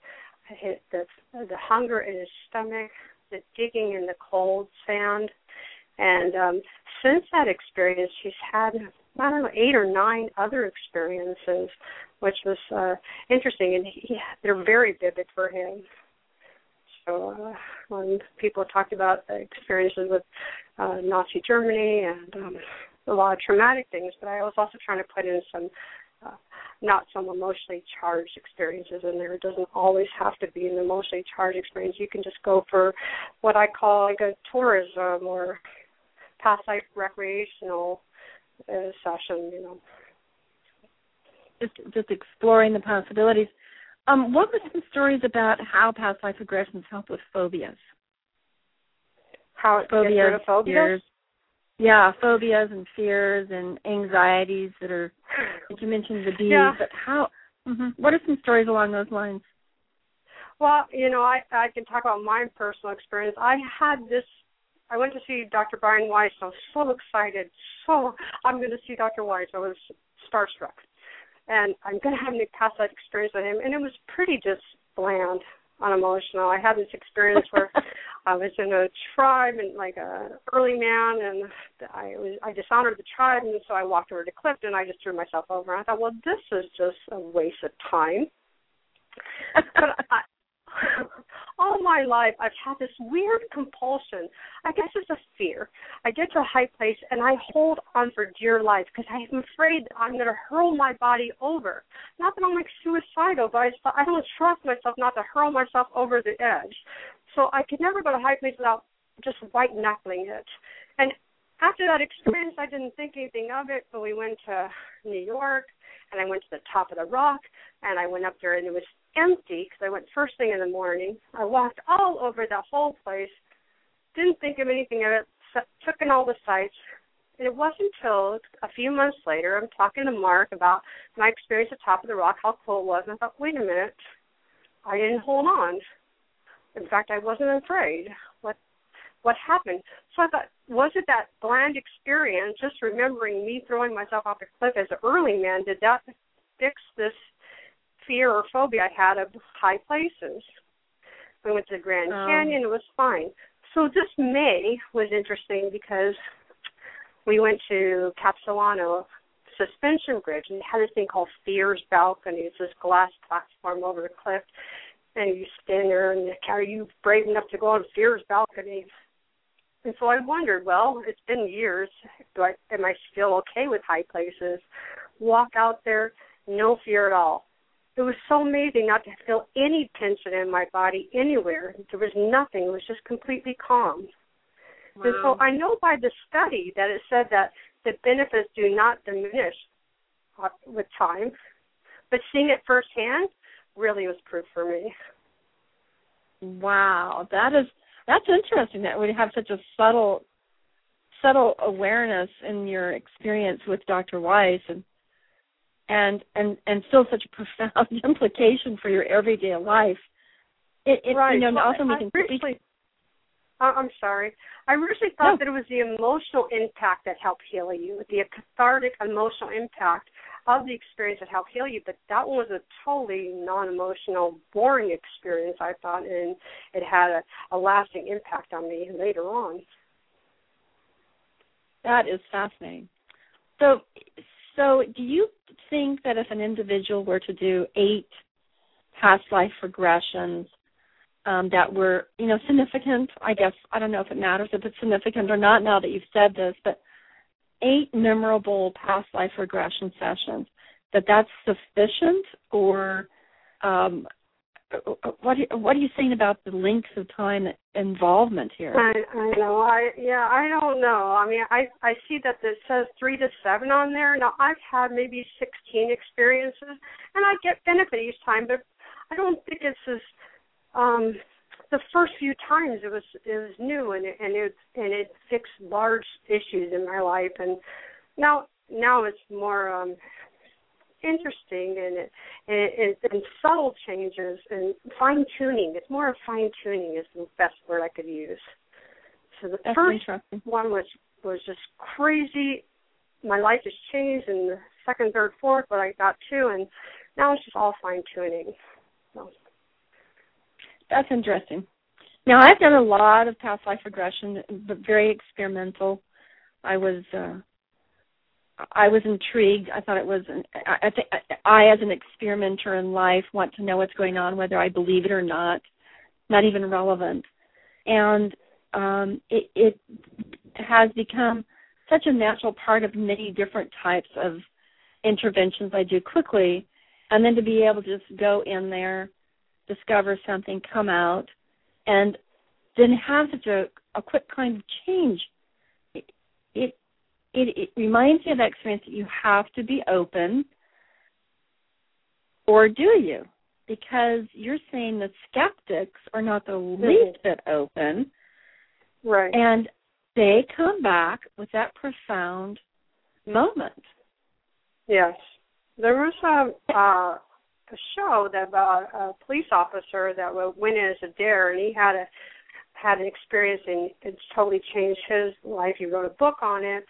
Speaker 2: his, the the hunger in his stomach, the digging in the cold sand, and um, since that experience, he's had I don't know eight or nine other experiences, which was uh, interesting, and he, they're very vivid for him. So uh, when people talked about experiences with uh, Nazi Germany and um, a lot of traumatic things, but I was also trying to put in some uh, not some emotionally charged experiences in there. It doesn't always have to be an emotionally charged experience. You can just go for what I call like a tourism or past life recreational uh, session, you know.
Speaker 1: Just just exploring the possibilities. Um, what were some stories about how past life regressions help with phobias?
Speaker 2: How it
Speaker 1: phobias,
Speaker 2: gets rid of phobias?
Speaker 1: Fears. Yeah, phobias and fears and anxieties that are. Like you mentioned the bees,
Speaker 2: yeah.
Speaker 1: but how? Mm-hmm. What are some stories along those lines?
Speaker 2: Well, you know, I I can talk about my personal experience. I had this. I went to see Dr. Brian Weiss. I was so excited. So I'm going to see Dr. Weiss. I was starstruck and I'm going to have a past life experience with him. And it was pretty just bland, unemotional. I had this experience where [laughs] I was in a tribe and like a early man, and I was I dishonored the tribe, and so I walked over to Clifton. and I just threw myself over. And I thought, well, this is just a waste of time. [laughs] but I, all my life I've had this weird compulsion. I guess it's a fear. I get to a high place and I hold on for dear life because I'm afraid that I'm going to hurl my body over. Not that I'm like suicidal, but I, I don't trust myself not to hurl myself over the edge. So I could never go to a high place without just white knuckling it. And after that experience, I didn't think anything of it, but we went to New York and I went to the top of the rock and I went up there and it was empty because I went first thing in the morning. I walked all over the whole place, didn't think of anything of it, took in all the sights. And it wasn't until a few months later, I'm talking to Mark about my experience at Top of the Rock, how cool it was, and I thought, wait a minute, I didn't hold on. In fact, I wasn't afraid. What what happened? So I thought, was it that bland experience, just remembering me throwing myself off a cliff as an early man, did that fix this fear or phobia I had of high places. We went to the Grand um, Canyon, it was fine. So this May was interesting because we went to Capilano suspension bridge and they had this thing called Fears Balcony. It's this glass platform over the cliff and you stand there and are you brave enough to go on Fears Balcony? And so I wondered, well, it's been years. Do I am I still okay with high places? Walk out there, no fear at all it was so amazing not to feel any tension in my body anywhere. There was nothing. It was just completely calm. Wow. And so I know by the study that it said that the benefits do not diminish uh, with time, but seeing it firsthand really was proof for me.
Speaker 1: Wow, that is that's interesting that we have such a subtle subtle awareness in your experience with Dr. Weiss and and and and still such a [laughs] profound implication for your everyday life. It, it
Speaker 2: right.
Speaker 1: you know,
Speaker 2: well,
Speaker 1: often we
Speaker 2: can. I'm sorry. I really thought
Speaker 1: no.
Speaker 2: that it was the emotional impact that helped heal you, the cathartic emotional impact of the experience that helped heal you. But that was a totally non-emotional, boring experience. I thought, and it had a, a lasting impact on me later on.
Speaker 1: That is fascinating. So, so, do you think that if an individual were to do eight past life regressions um, that were, you know, significant, I guess, I don't know if it matters if it's significant or not now that you've said this, but eight memorable past life regression sessions, that that's sufficient or um, what what are you saying about the length of time involvement here?
Speaker 2: I, I know. I yeah. I don't know. I mean, I I see that it says three to seven on there. Now I've had maybe sixteen experiences, and I get benefit each time, but I don't think it's as um the first few times it was it was new and it, and it and it fixed large issues in my life and now now it's more um interesting and it, and, it, and subtle changes and fine tuning. It's more of fine tuning is the best word I could use. So the
Speaker 1: That's
Speaker 2: first one was was just crazy. My life has changed, and the second, third, fourth, but I got two, and now it's just all fine tuning. So.
Speaker 1: That's interesting. Now I've done a lot of past life regression, but very experimental. I was uh, I was intrigued. I thought it was. An, I think I, as an experimenter in life, want to know what's going on, whether I believe it or not. Not even relevant, and um, it, it has become such a natural part of many different types of interventions I do quickly and then to be able to just go in there, discover something, come out, and then have such a, a quick kind of change. It, it it it reminds me of that experience that you have to be open, or do you? Because you're saying the skeptics are not the least bit open,
Speaker 2: right?
Speaker 1: And they come back with that profound moment.
Speaker 2: Yes, there was a uh, a show that about a police officer that went in as a dare, and he had a had an experience and it's totally changed his life. He wrote a book on it,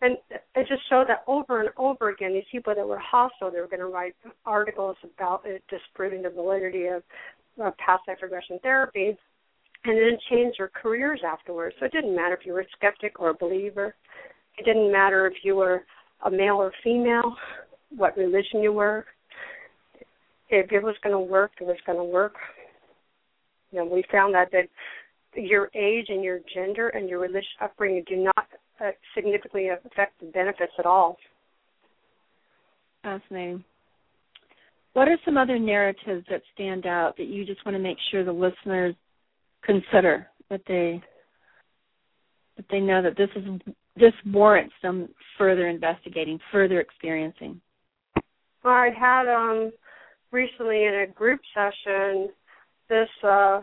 Speaker 2: and it just showed that over and over again, these people that were hostile, they were going to write articles about it, disproving the validity of uh, past life regression therapy, and then change their careers afterwards. So it didn't matter if you were a skeptic or a believer. It didn't matter if you were a male or female, what religion you were. If it was going to work, it was going to work. You know, we found that that your age and your gender and your religious upbringing do not significantly affect the benefits at all.
Speaker 1: Fascinating. What are some other narratives that stand out that you just want to make sure the listeners consider that they that they know that this is this warrants some further investigating, further experiencing?
Speaker 2: Well, I had um recently in a group session this uh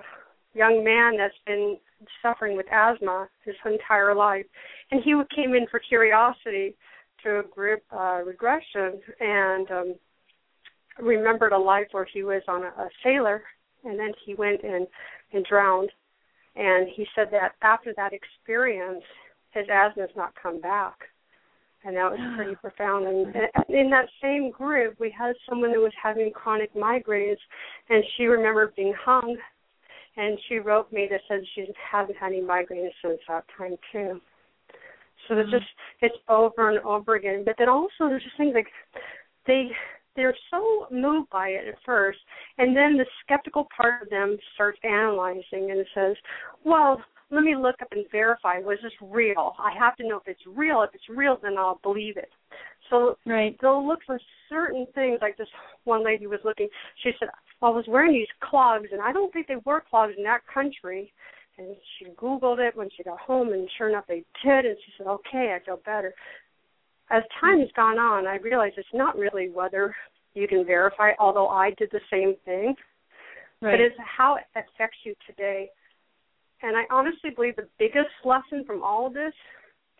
Speaker 2: young man that's been suffering with asthma his entire life, and he came in for curiosity to a group uh, regression and um, remembered a life where he was on a, a sailor, and then he went and and drowned. And he said that after that experience, his asthma has not come back and that was pretty [sighs] profound. And in that same group, we had someone that was having chronic migraines, and she remembered being hung and she wrote me that said she hasn't had any migraines since that time too. So it's mm-hmm. just it's over and over again. But then also there's just things like they they're so moved by it at first, and then the skeptical part of them starts analyzing and says, "Well, let me look up and verify was this real? I have to know if it's real. If it's real, then I'll believe it." So
Speaker 1: right.
Speaker 2: they'll look for certain things. Like this one lady was looking. She said, I was wearing these clogs, and I don't think they wore clogs in that country. And she Googled it when she got home, and sure enough, they did. And she said, "Okay, I feel better." As time has gone on, I realized it's not really whether you can verify, although I did the same thing, right. but it's how it affects you today. And I honestly believe the biggest lesson from all of this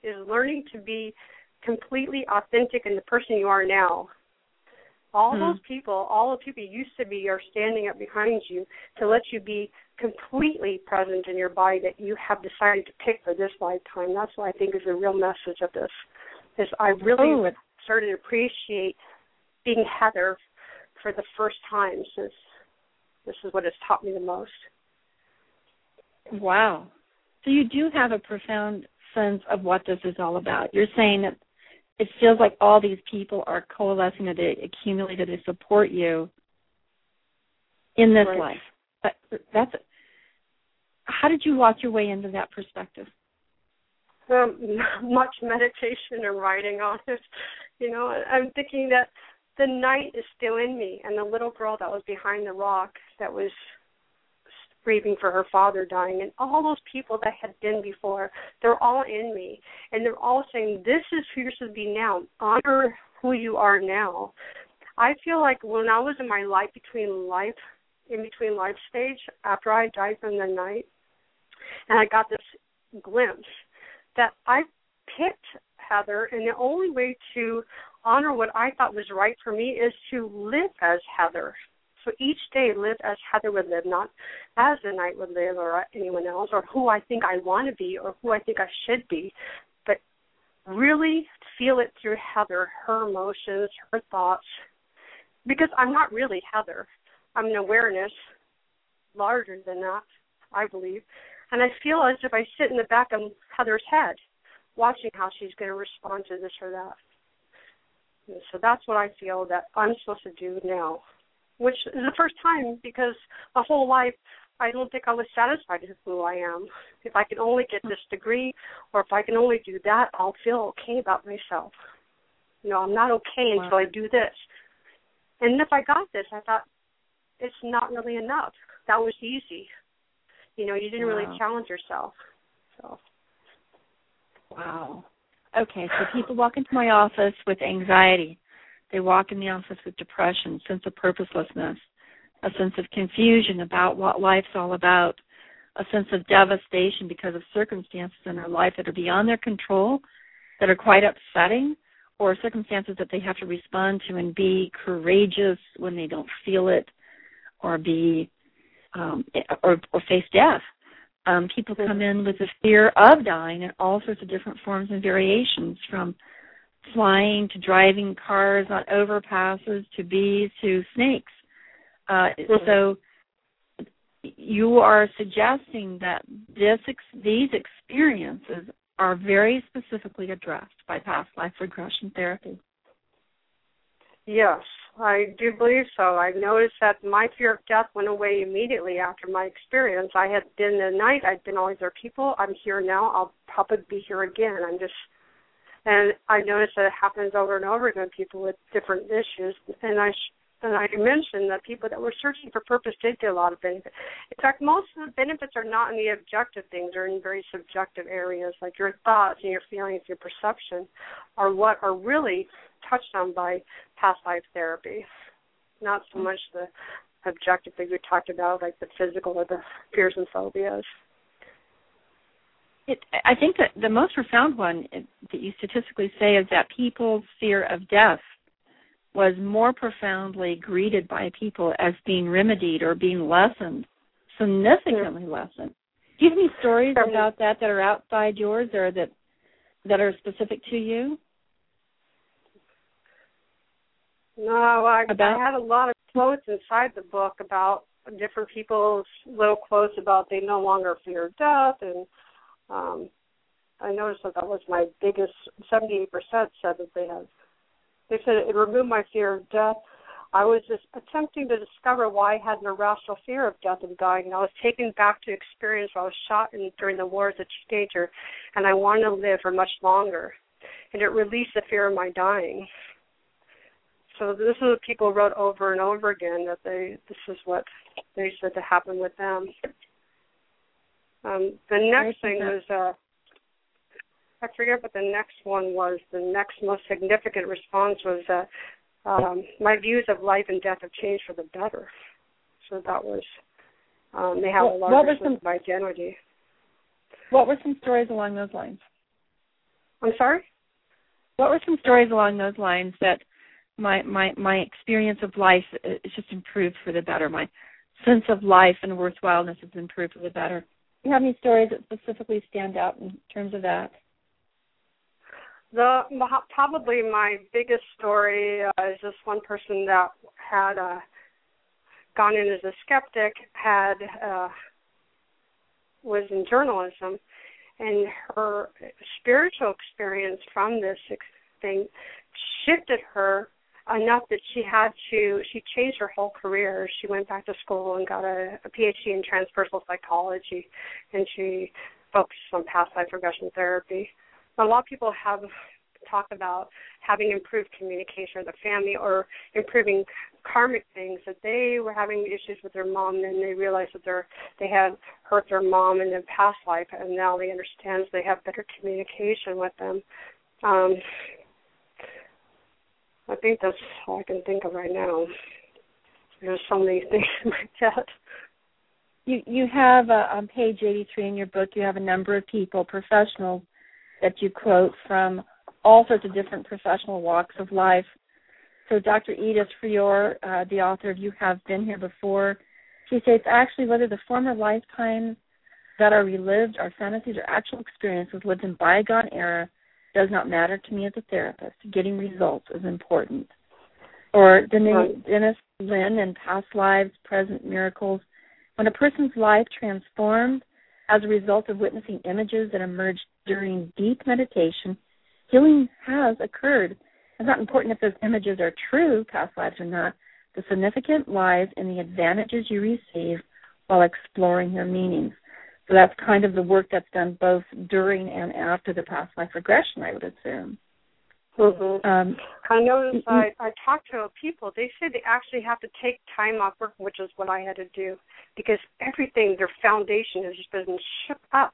Speaker 2: is learning to be completely authentic in the person you are now all mm-hmm. those people, all the people you used to be, are standing up behind you to let you be completely present in your body that you have decided to pick for this lifetime. That's what I think is the real message of this. Is I really oh. started to appreciate being Heather for the first time since this is what has taught me the most.
Speaker 1: Wow. So you do have a profound sense of what this is all about. You're saying that it feels like all these people are coalescing or they accumulated to support you in this right. life. But that's how did you walk your way into that perspective?
Speaker 2: Um, [laughs] much meditation and writing on it. You know, I'm thinking that the knight is still in me, and the little girl that was behind the rock that was grieving for her father dying and all those people that had been before they're all in me. And they're all saying this is who you're supposed to be now. Honor who you are now. I feel like when i was in my life between life in between life stage after i died from the knight and i got this glimpse that i picked heather and the only way to honor what i thought was right for me is to live as heather so each day live as Heather would live, not as the knight would live or anyone else, or who I think I want to be or who I think I should be, but really feel it through Heather, her emotions, her thoughts. Because I'm not really Heather. I'm an awareness larger than that, I believe. And I feel as if I sit in the back of Heather's head, watching how she's going to respond to this or that. And so that's what I feel that I'm supposed to do now which is the first time because my whole life I don't think I was satisfied with who I am. If I can only get this degree or if I can only do that, I'll feel okay about myself. You know, I'm not okay wow. until I do this. And if I got this, I thought it's not really enough. That was easy. You know, you didn't wow. really challenge yourself. So.
Speaker 1: Wow. Okay, so people walk into my office with anxiety. They walk in the office with depression, sense of purposelessness, a sense of confusion about what life's all about, a sense of devastation because of circumstances in their life that are beyond their control, that are quite upsetting, or circumstances that they have to respond to and be courageous when they don't feel it, or be um, or, or face death. Um, people come in with the fear of dying in all sorts of different forms and variations, from flying to driving cars on overpasses to bees to snakes. Uh, so you are suggesting that this ex- these experiences are very specifically addressed by past life regression therapy.
Speaker 2: Yes, I do believe so. I noticed that my fear of death went away immediately after my experience. I had been the knight, I'd been always there people. I'm here now. I'll probably be here again. I'm just, and I noticed that it happens over and over again. People with different issues, and I and I mentioned that people that were searching for purpose did get a lot of benefit. In fact, most of the benefits are not in the objective things; they're in very subjective areas, like your thoughts and your feelings, your perception, are what are really touched on by past life therapy, not so much the objective things we talked about, like the physical or the fears and phobias.
Speaker 1: It, I think that the most profound one that you statistically say is that people's fear of death was more profoundly greeted by people as being remedied or being lessened, significantly lessened. Do you have any stories about that that are outside yours or that that are specific to you?
Speaker 2: No, I, about? I had a lot of quotes inside the book about different people's little quotes about they no longer fear death, and um, I noticed that that was my biggest. Seventy-eight percent said that they had. They said it removed my fear of death. I was just attempting to discover why I had an irrational fear of death and dying. And I was taken back to experience where I was shot in, during the war as a teenager, and I wanted to live for much longer. And it released the fear of my dying so this is what people wrote over and over again that they this is what they said to happen with them. Um, the next thing was uh, I forget what the next one was. The next most significant response was that um, my views of life and death have changed for the better. So that was um, they have what, a larger sense some, of identity.
Speaker 1: What were some stories along those lines?
Speaker 2: I'm sorry.
Speaker 1: What were some stories along those lines that my my my experience of life is just improved for the better. My sense of life and worthwhileness has improved for the better. You have any stories that specifically stand out in terms of that?
Speaker 2: The probably my biggest story uh, is this one person that had uh, gone in as a skeptic, had uh, was in journalism, and her spiritual experience from this thing shifted her enough that she had to she changed her whole career. She went back to school and got a, a PhD in transpersonal psychology, and she focused on past life regression therapy. A lot of people have talked about having improved communication with the family or improving karmic things that they were having issues with their mom and they realized that they're they had hurt their mom in their past life and now they understand they have better communication with them um I think that's all I can think of right now. There's so many [laughs] things like that.
Speaker 1: You you have uh, on page 83 in your book. You have a number of people, professionals, that you quote from all sorts of different professional walks of life. So Dr. Edith Fiore, uh, the author of You Have Been Here Before, she states actually whether the former lifetimes that are relived are fantasies or actual experiences lived in bygone era does not matter to me as a therapist. Getting results is important. Or Denise Linn and Past Lives, Present Miracles. When a person's life transformed as a result of witnessing images that emerged during deep meditation, healing has occurred. It's not important if those images are true, past lives or not. The significance lies in the advantages you receive while exploring their meanings. So that's kind of the work that's done both during and after the past life regression, I would assume.
Speaker 2: Mm-hmm. Um, I noticed mm-hmm. I I talked to people. They say they actually have to take time off work, which is what I had to do, because everything their foundation has just been shook up.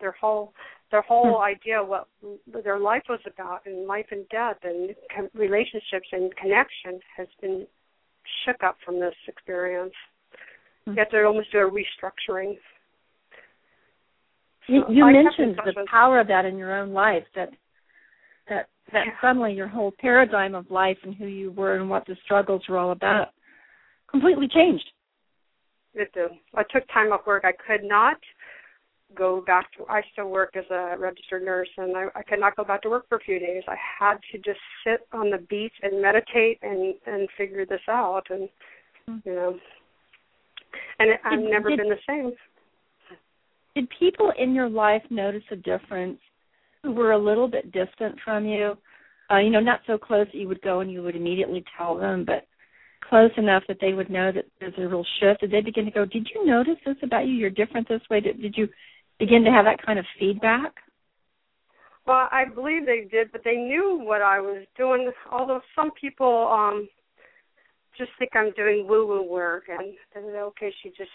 Speaker 2: Their whole their whole hmm. idea what their life was about, and life and death, and relationships and connection has been shook up from this experience. Hmm. You have to almost do a restructuring.
Speaker 1: You, you mentioned the power of that in your own life. That that that yeah. suddenly your whole paradigm of life and who you were and what the struggles were all about completely changed.
Speaker 2: It did. I took time off work. I could not go back to. I still work as a registered nurse, and I, I could not go back to work for a few days. I had to just sit on the beach and meditate and and figure this out, and mm-hmm. you know, and it, I've never did, been the same.
Speaker 1: Did people in your life notice a difference who were a little bit distant from you? Uh, you know, not so close that you would go and you would immediately tell them, but close enough that they would know that there's a real shift. Did they begin to go, Did you notice this about you? You're different this way. Did, did you begin to have that kind of feedback?
Speaker 2: Well, I believe they did, but they knew what I was doing. Although some people um just think I'm doing woo woo work, and they're okay, she just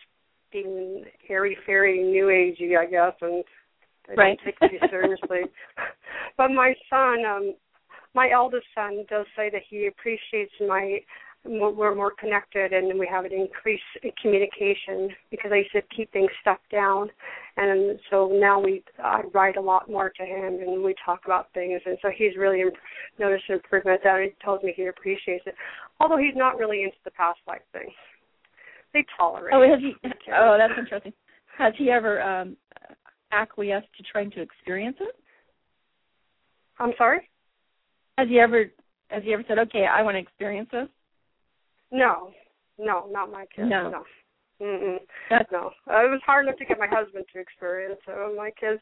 Speaker 2: being airy fairy, new agey, I guess, and they
Speaker 1: right.
Speaker 2: don't take me seriously. [laughs] but my son, um my eldest son, does say that he appreciates my we're more connected and we have an increase in communication because I used to keep things stuck down and so now we I write a lot more to him and we talk about things and so he's really imp- noticed improvement that he tells me he appreciates it although he's not really into the past life thing they tolerate
Speaker 1: oh has he oh that's interesting has he ever um acquiesced to trying to experience it
Speaker 2: I'm sorry
Speaker 1: has he ever has he ever said okay I want to experience this
Speaker 2: no, no, not my kids.
Speaker 1: No.
Speaker 2: no. Mm-mm. no, it was hard enough to get my husband to experience it. Uh, my kids,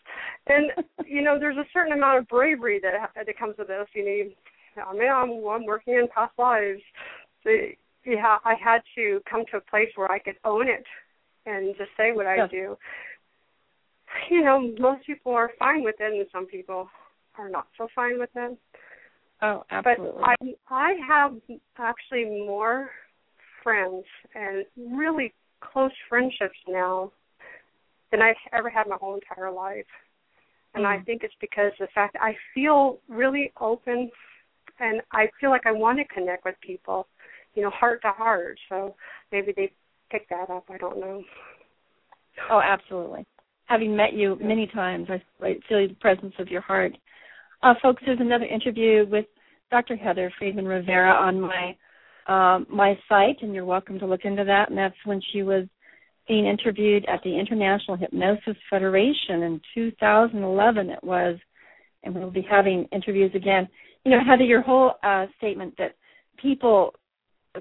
Speaker 2: and [laughs] you know, there's a certain amount of bravery that that comes with this. You need, I mean, I'm, I'm working in past lives. So, yeah, I had to come to a place where I could own it and just say what I do. You know, most people are fine with it, and some people are not so fine with it.
Speaker 1: Oh, absolutely.
Speaker 2: But I I have actually more friends and really close friendships now than I've ever had my whole entire life. And mm. I think it's because the fact that I feel really open and I feel like I want to connect with people, you know, heart to heart. So maybe they pick that up. I don't know.
Speaker 1: Oh, absolutely. Having met you many times, I, I feel the presence of your heart. Uh, folks, there's another interview with Dr. Heather Friedman Rivera on my um, my site, and you're welcome to look into that. And that's when she was being interviewed at the International Hypnosis Federation in 2011. It was, and we'll be having interviews again. You know, Heather, your whole uh, statement that people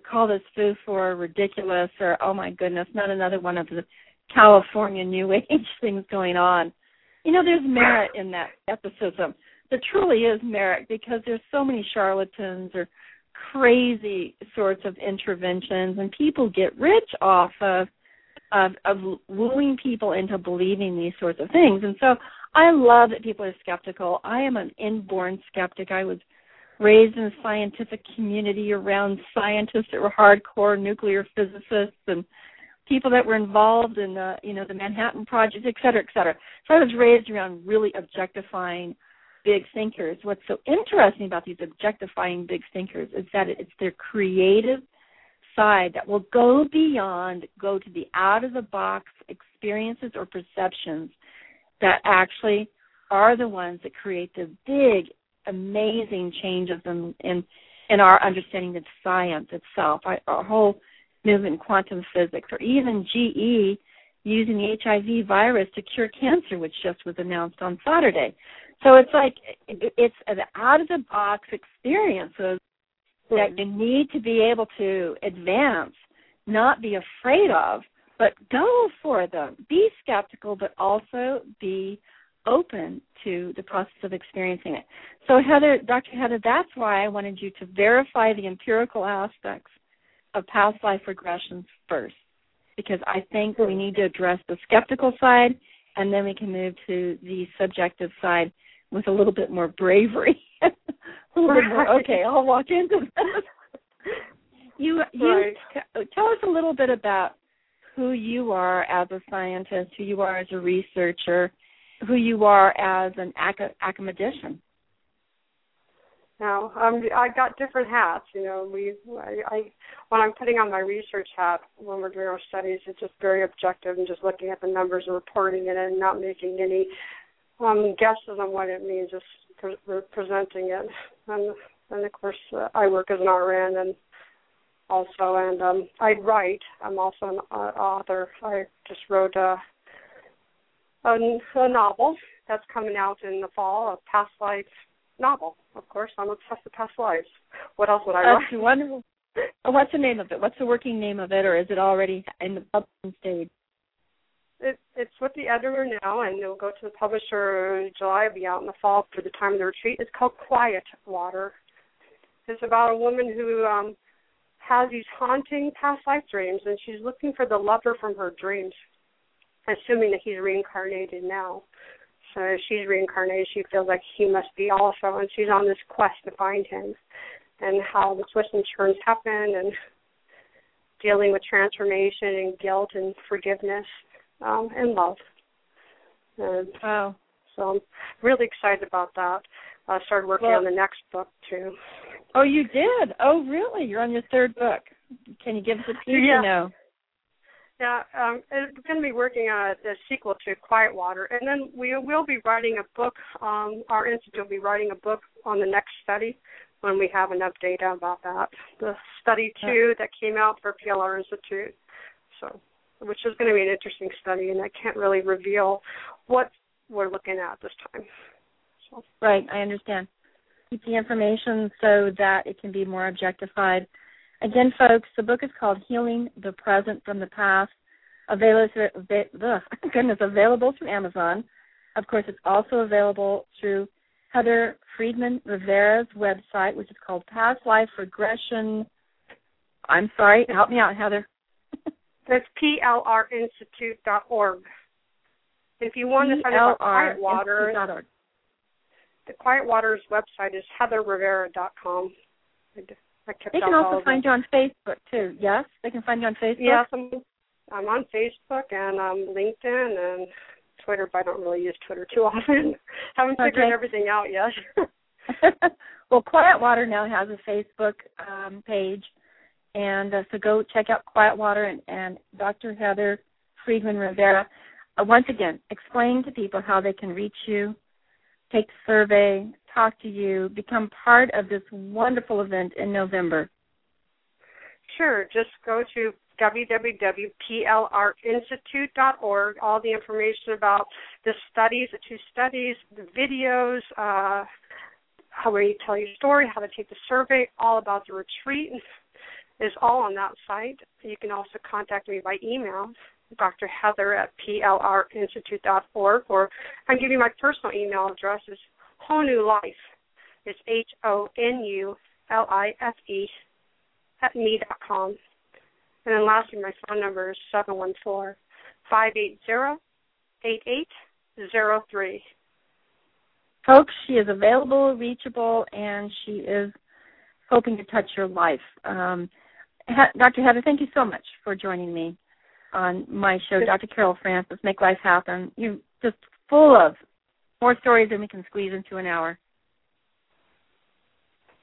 Speaker 1: call this foo for ridiculous or oh my goodness, not another one of the California New [laughs] Age things going on. You know, there's merit in that skepticism there truly is merit because there's so many charlatans or crazy sorts of interventions and people get rich off of of of wooing people into believing these sorts of things. And so i love that people are skeptical. I am an inborn skeptic. I was raised in a scientific community around scientists that were hardcore nuclear physicists and people that were involved in the you know the manhattan project et cetera et cetera. So i was raised around really objectifying big thinkers, what's so interesting about these objectifying big thinkers is that it's their creative side that will go beyond, go to the out of the box experiences or perceptions that actually are the ones that create the big, amazing changes in in, in our understanding of science itself, our whole movement in quantum physics, or even GE using the HIV virus to cure cancer, which just was announced on Saturday. So it's like it's an out of the box experiences that mm-hmm. you need to be able to advance, not be afraid of, but go for them. Be skeptical, but also be open to the process of experiencing it. So Heather, Dr. Heather, that's why I wanted you to verify the empirical aspects of past life regressions first, because I think we need to address the skeptical side, and then we can move to the subjective side with a little bit more bravery. [laughs] a little bit more. Okay, I'll walk into this. you you
Speaker 2: Right.
Speaker 1: t- tell us a little bit about who you are as a scientist, who you are as a researcher, who you are as an ac- academician.
Speaker 2: Now, um, I got different hats. You know, we, I, I, when I'm putting on my research hat when we're doing our studies, it's just very objective and just looking at the numbers and reporting it and not making any um, guesses on what it means, just pre- pre- presenting it. And, and of course, uh, I work as an RN and also, and um, I write. I'm also an uh, author. I just wrote a, a a novel that's coming out in the fall, a past life novel. Of course, I'm obsessed with past lives. What else would I write?
Speaker 1: That's wonderful. Uh, What's the name of it? What's the working name of it, or is it already in the publishing stage?
Speaker 2: It, it's with the editor now, and it'll go to the publisher in July. It'll be out in the fall for the time of the retreat. It's called Quiet Water. It's about a woman who um has these haunting past life dreams, and she's looking for the lover from her dreams, assuming that he's reincarnated now. So she's reincarnated, she feels like he must be also, and she's on this quest to find him, and how the twists and turns happen, and dealing with transformation and guilt and forgiveness um, and love. And
Speaker 1: Wow.
Speaker 2: so I'm really excited about that. I started working
Speaker 1: Well-
Speaker 2: on the next book too.
Speaker 1: Oh, you did? Oh, really? You're on your third book. Can you give us a peek?
Speaker 2: Yeah.
Speaker 1: No.
Speaker 2: Yeah, um, I'm going to be working on a, a sequel to Quiet Water, and then we will be writing a book. Um, our institute will be writing a book on the next study when we have enough data about that. The study two that came out for PLR Institute, so which is going to be an interesting study, and I can't really reveal what we're looking at this time. So
Speaker 1: Right, I understand. Keep the information so that it can be more objectified. Again, folks, the book is called Healing the Present from the Past. Available, ugh, [laughs] goodness, available through Amazon. Of course, it's also available through Heather Friedman Rivera's website, which is called Past Life Regression. I'm sorry, help me out, Heather. [laughs]
Speaker 2: that's plrinstitute.org. If you want to find out about Quiet Water,
Speaker 1: PLR.org.
Speaker 2: the Quiet Water's website is heatherrivera.com. I, d- I
Speaker 1: They can also find you on Facebook too. Yes, they can find you on Facebook.
Speaker 2: Yes, I'm, I'm on Facebook and um, LinkedIn and Twitter, but I don't really use Twitter too often. [laughs] Haven't figured
Speaker 1: Okay.
Speaker 2: everything out yet. [laughs] [laughs]
Speaker 1: well, Quiet Water now has a Facebook um, page, and uh, so go check out Quiet Water and, and Dr. Heather Friedman Rivera. Uh, once again, explain to people how they can reach you, take the survey, talk to you, become part of this wonderful event in November.
Speaker 2: Sure. Just go to www.plrinstitute.org. All the information about the studies, the two studies, the videos, uh, how you tell your story, how to take the survey, all about the retreat is all on that site. You can also contact me by email, Dr. Heather at plrinstitute.org, or I can give you my personal email address. is New Life. It's H O N U L I F E at me.com. And then lastly, my phone number is seven one four five eight zero eight eight zero three.
Speaker 1: Folks, she is available, reachable, and she is hoping to touch your life. Um, Dr. Heather, thank you so much for joining me on my show, Dr. Carol Francis, Make Life Happen. You're just full of more stories than we can squeeze into an hour.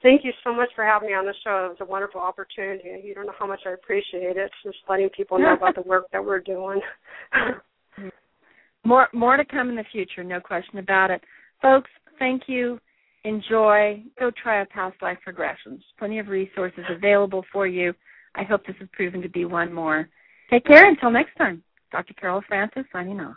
Speaker 2: Thank you so much for having me on the show. It was a wonderful opportunity. You don't know how much I appreciate it. Just letting people know about the [laughs] work that we're doing.
Speaker 1: More more to come in the future, no question about it. Folks, thank you. Enjoy. Go try a past life regressions. Plenty of resources available for you. I hope this has proven to be one more. Take care until next time. Dr. Carol Francis signing off.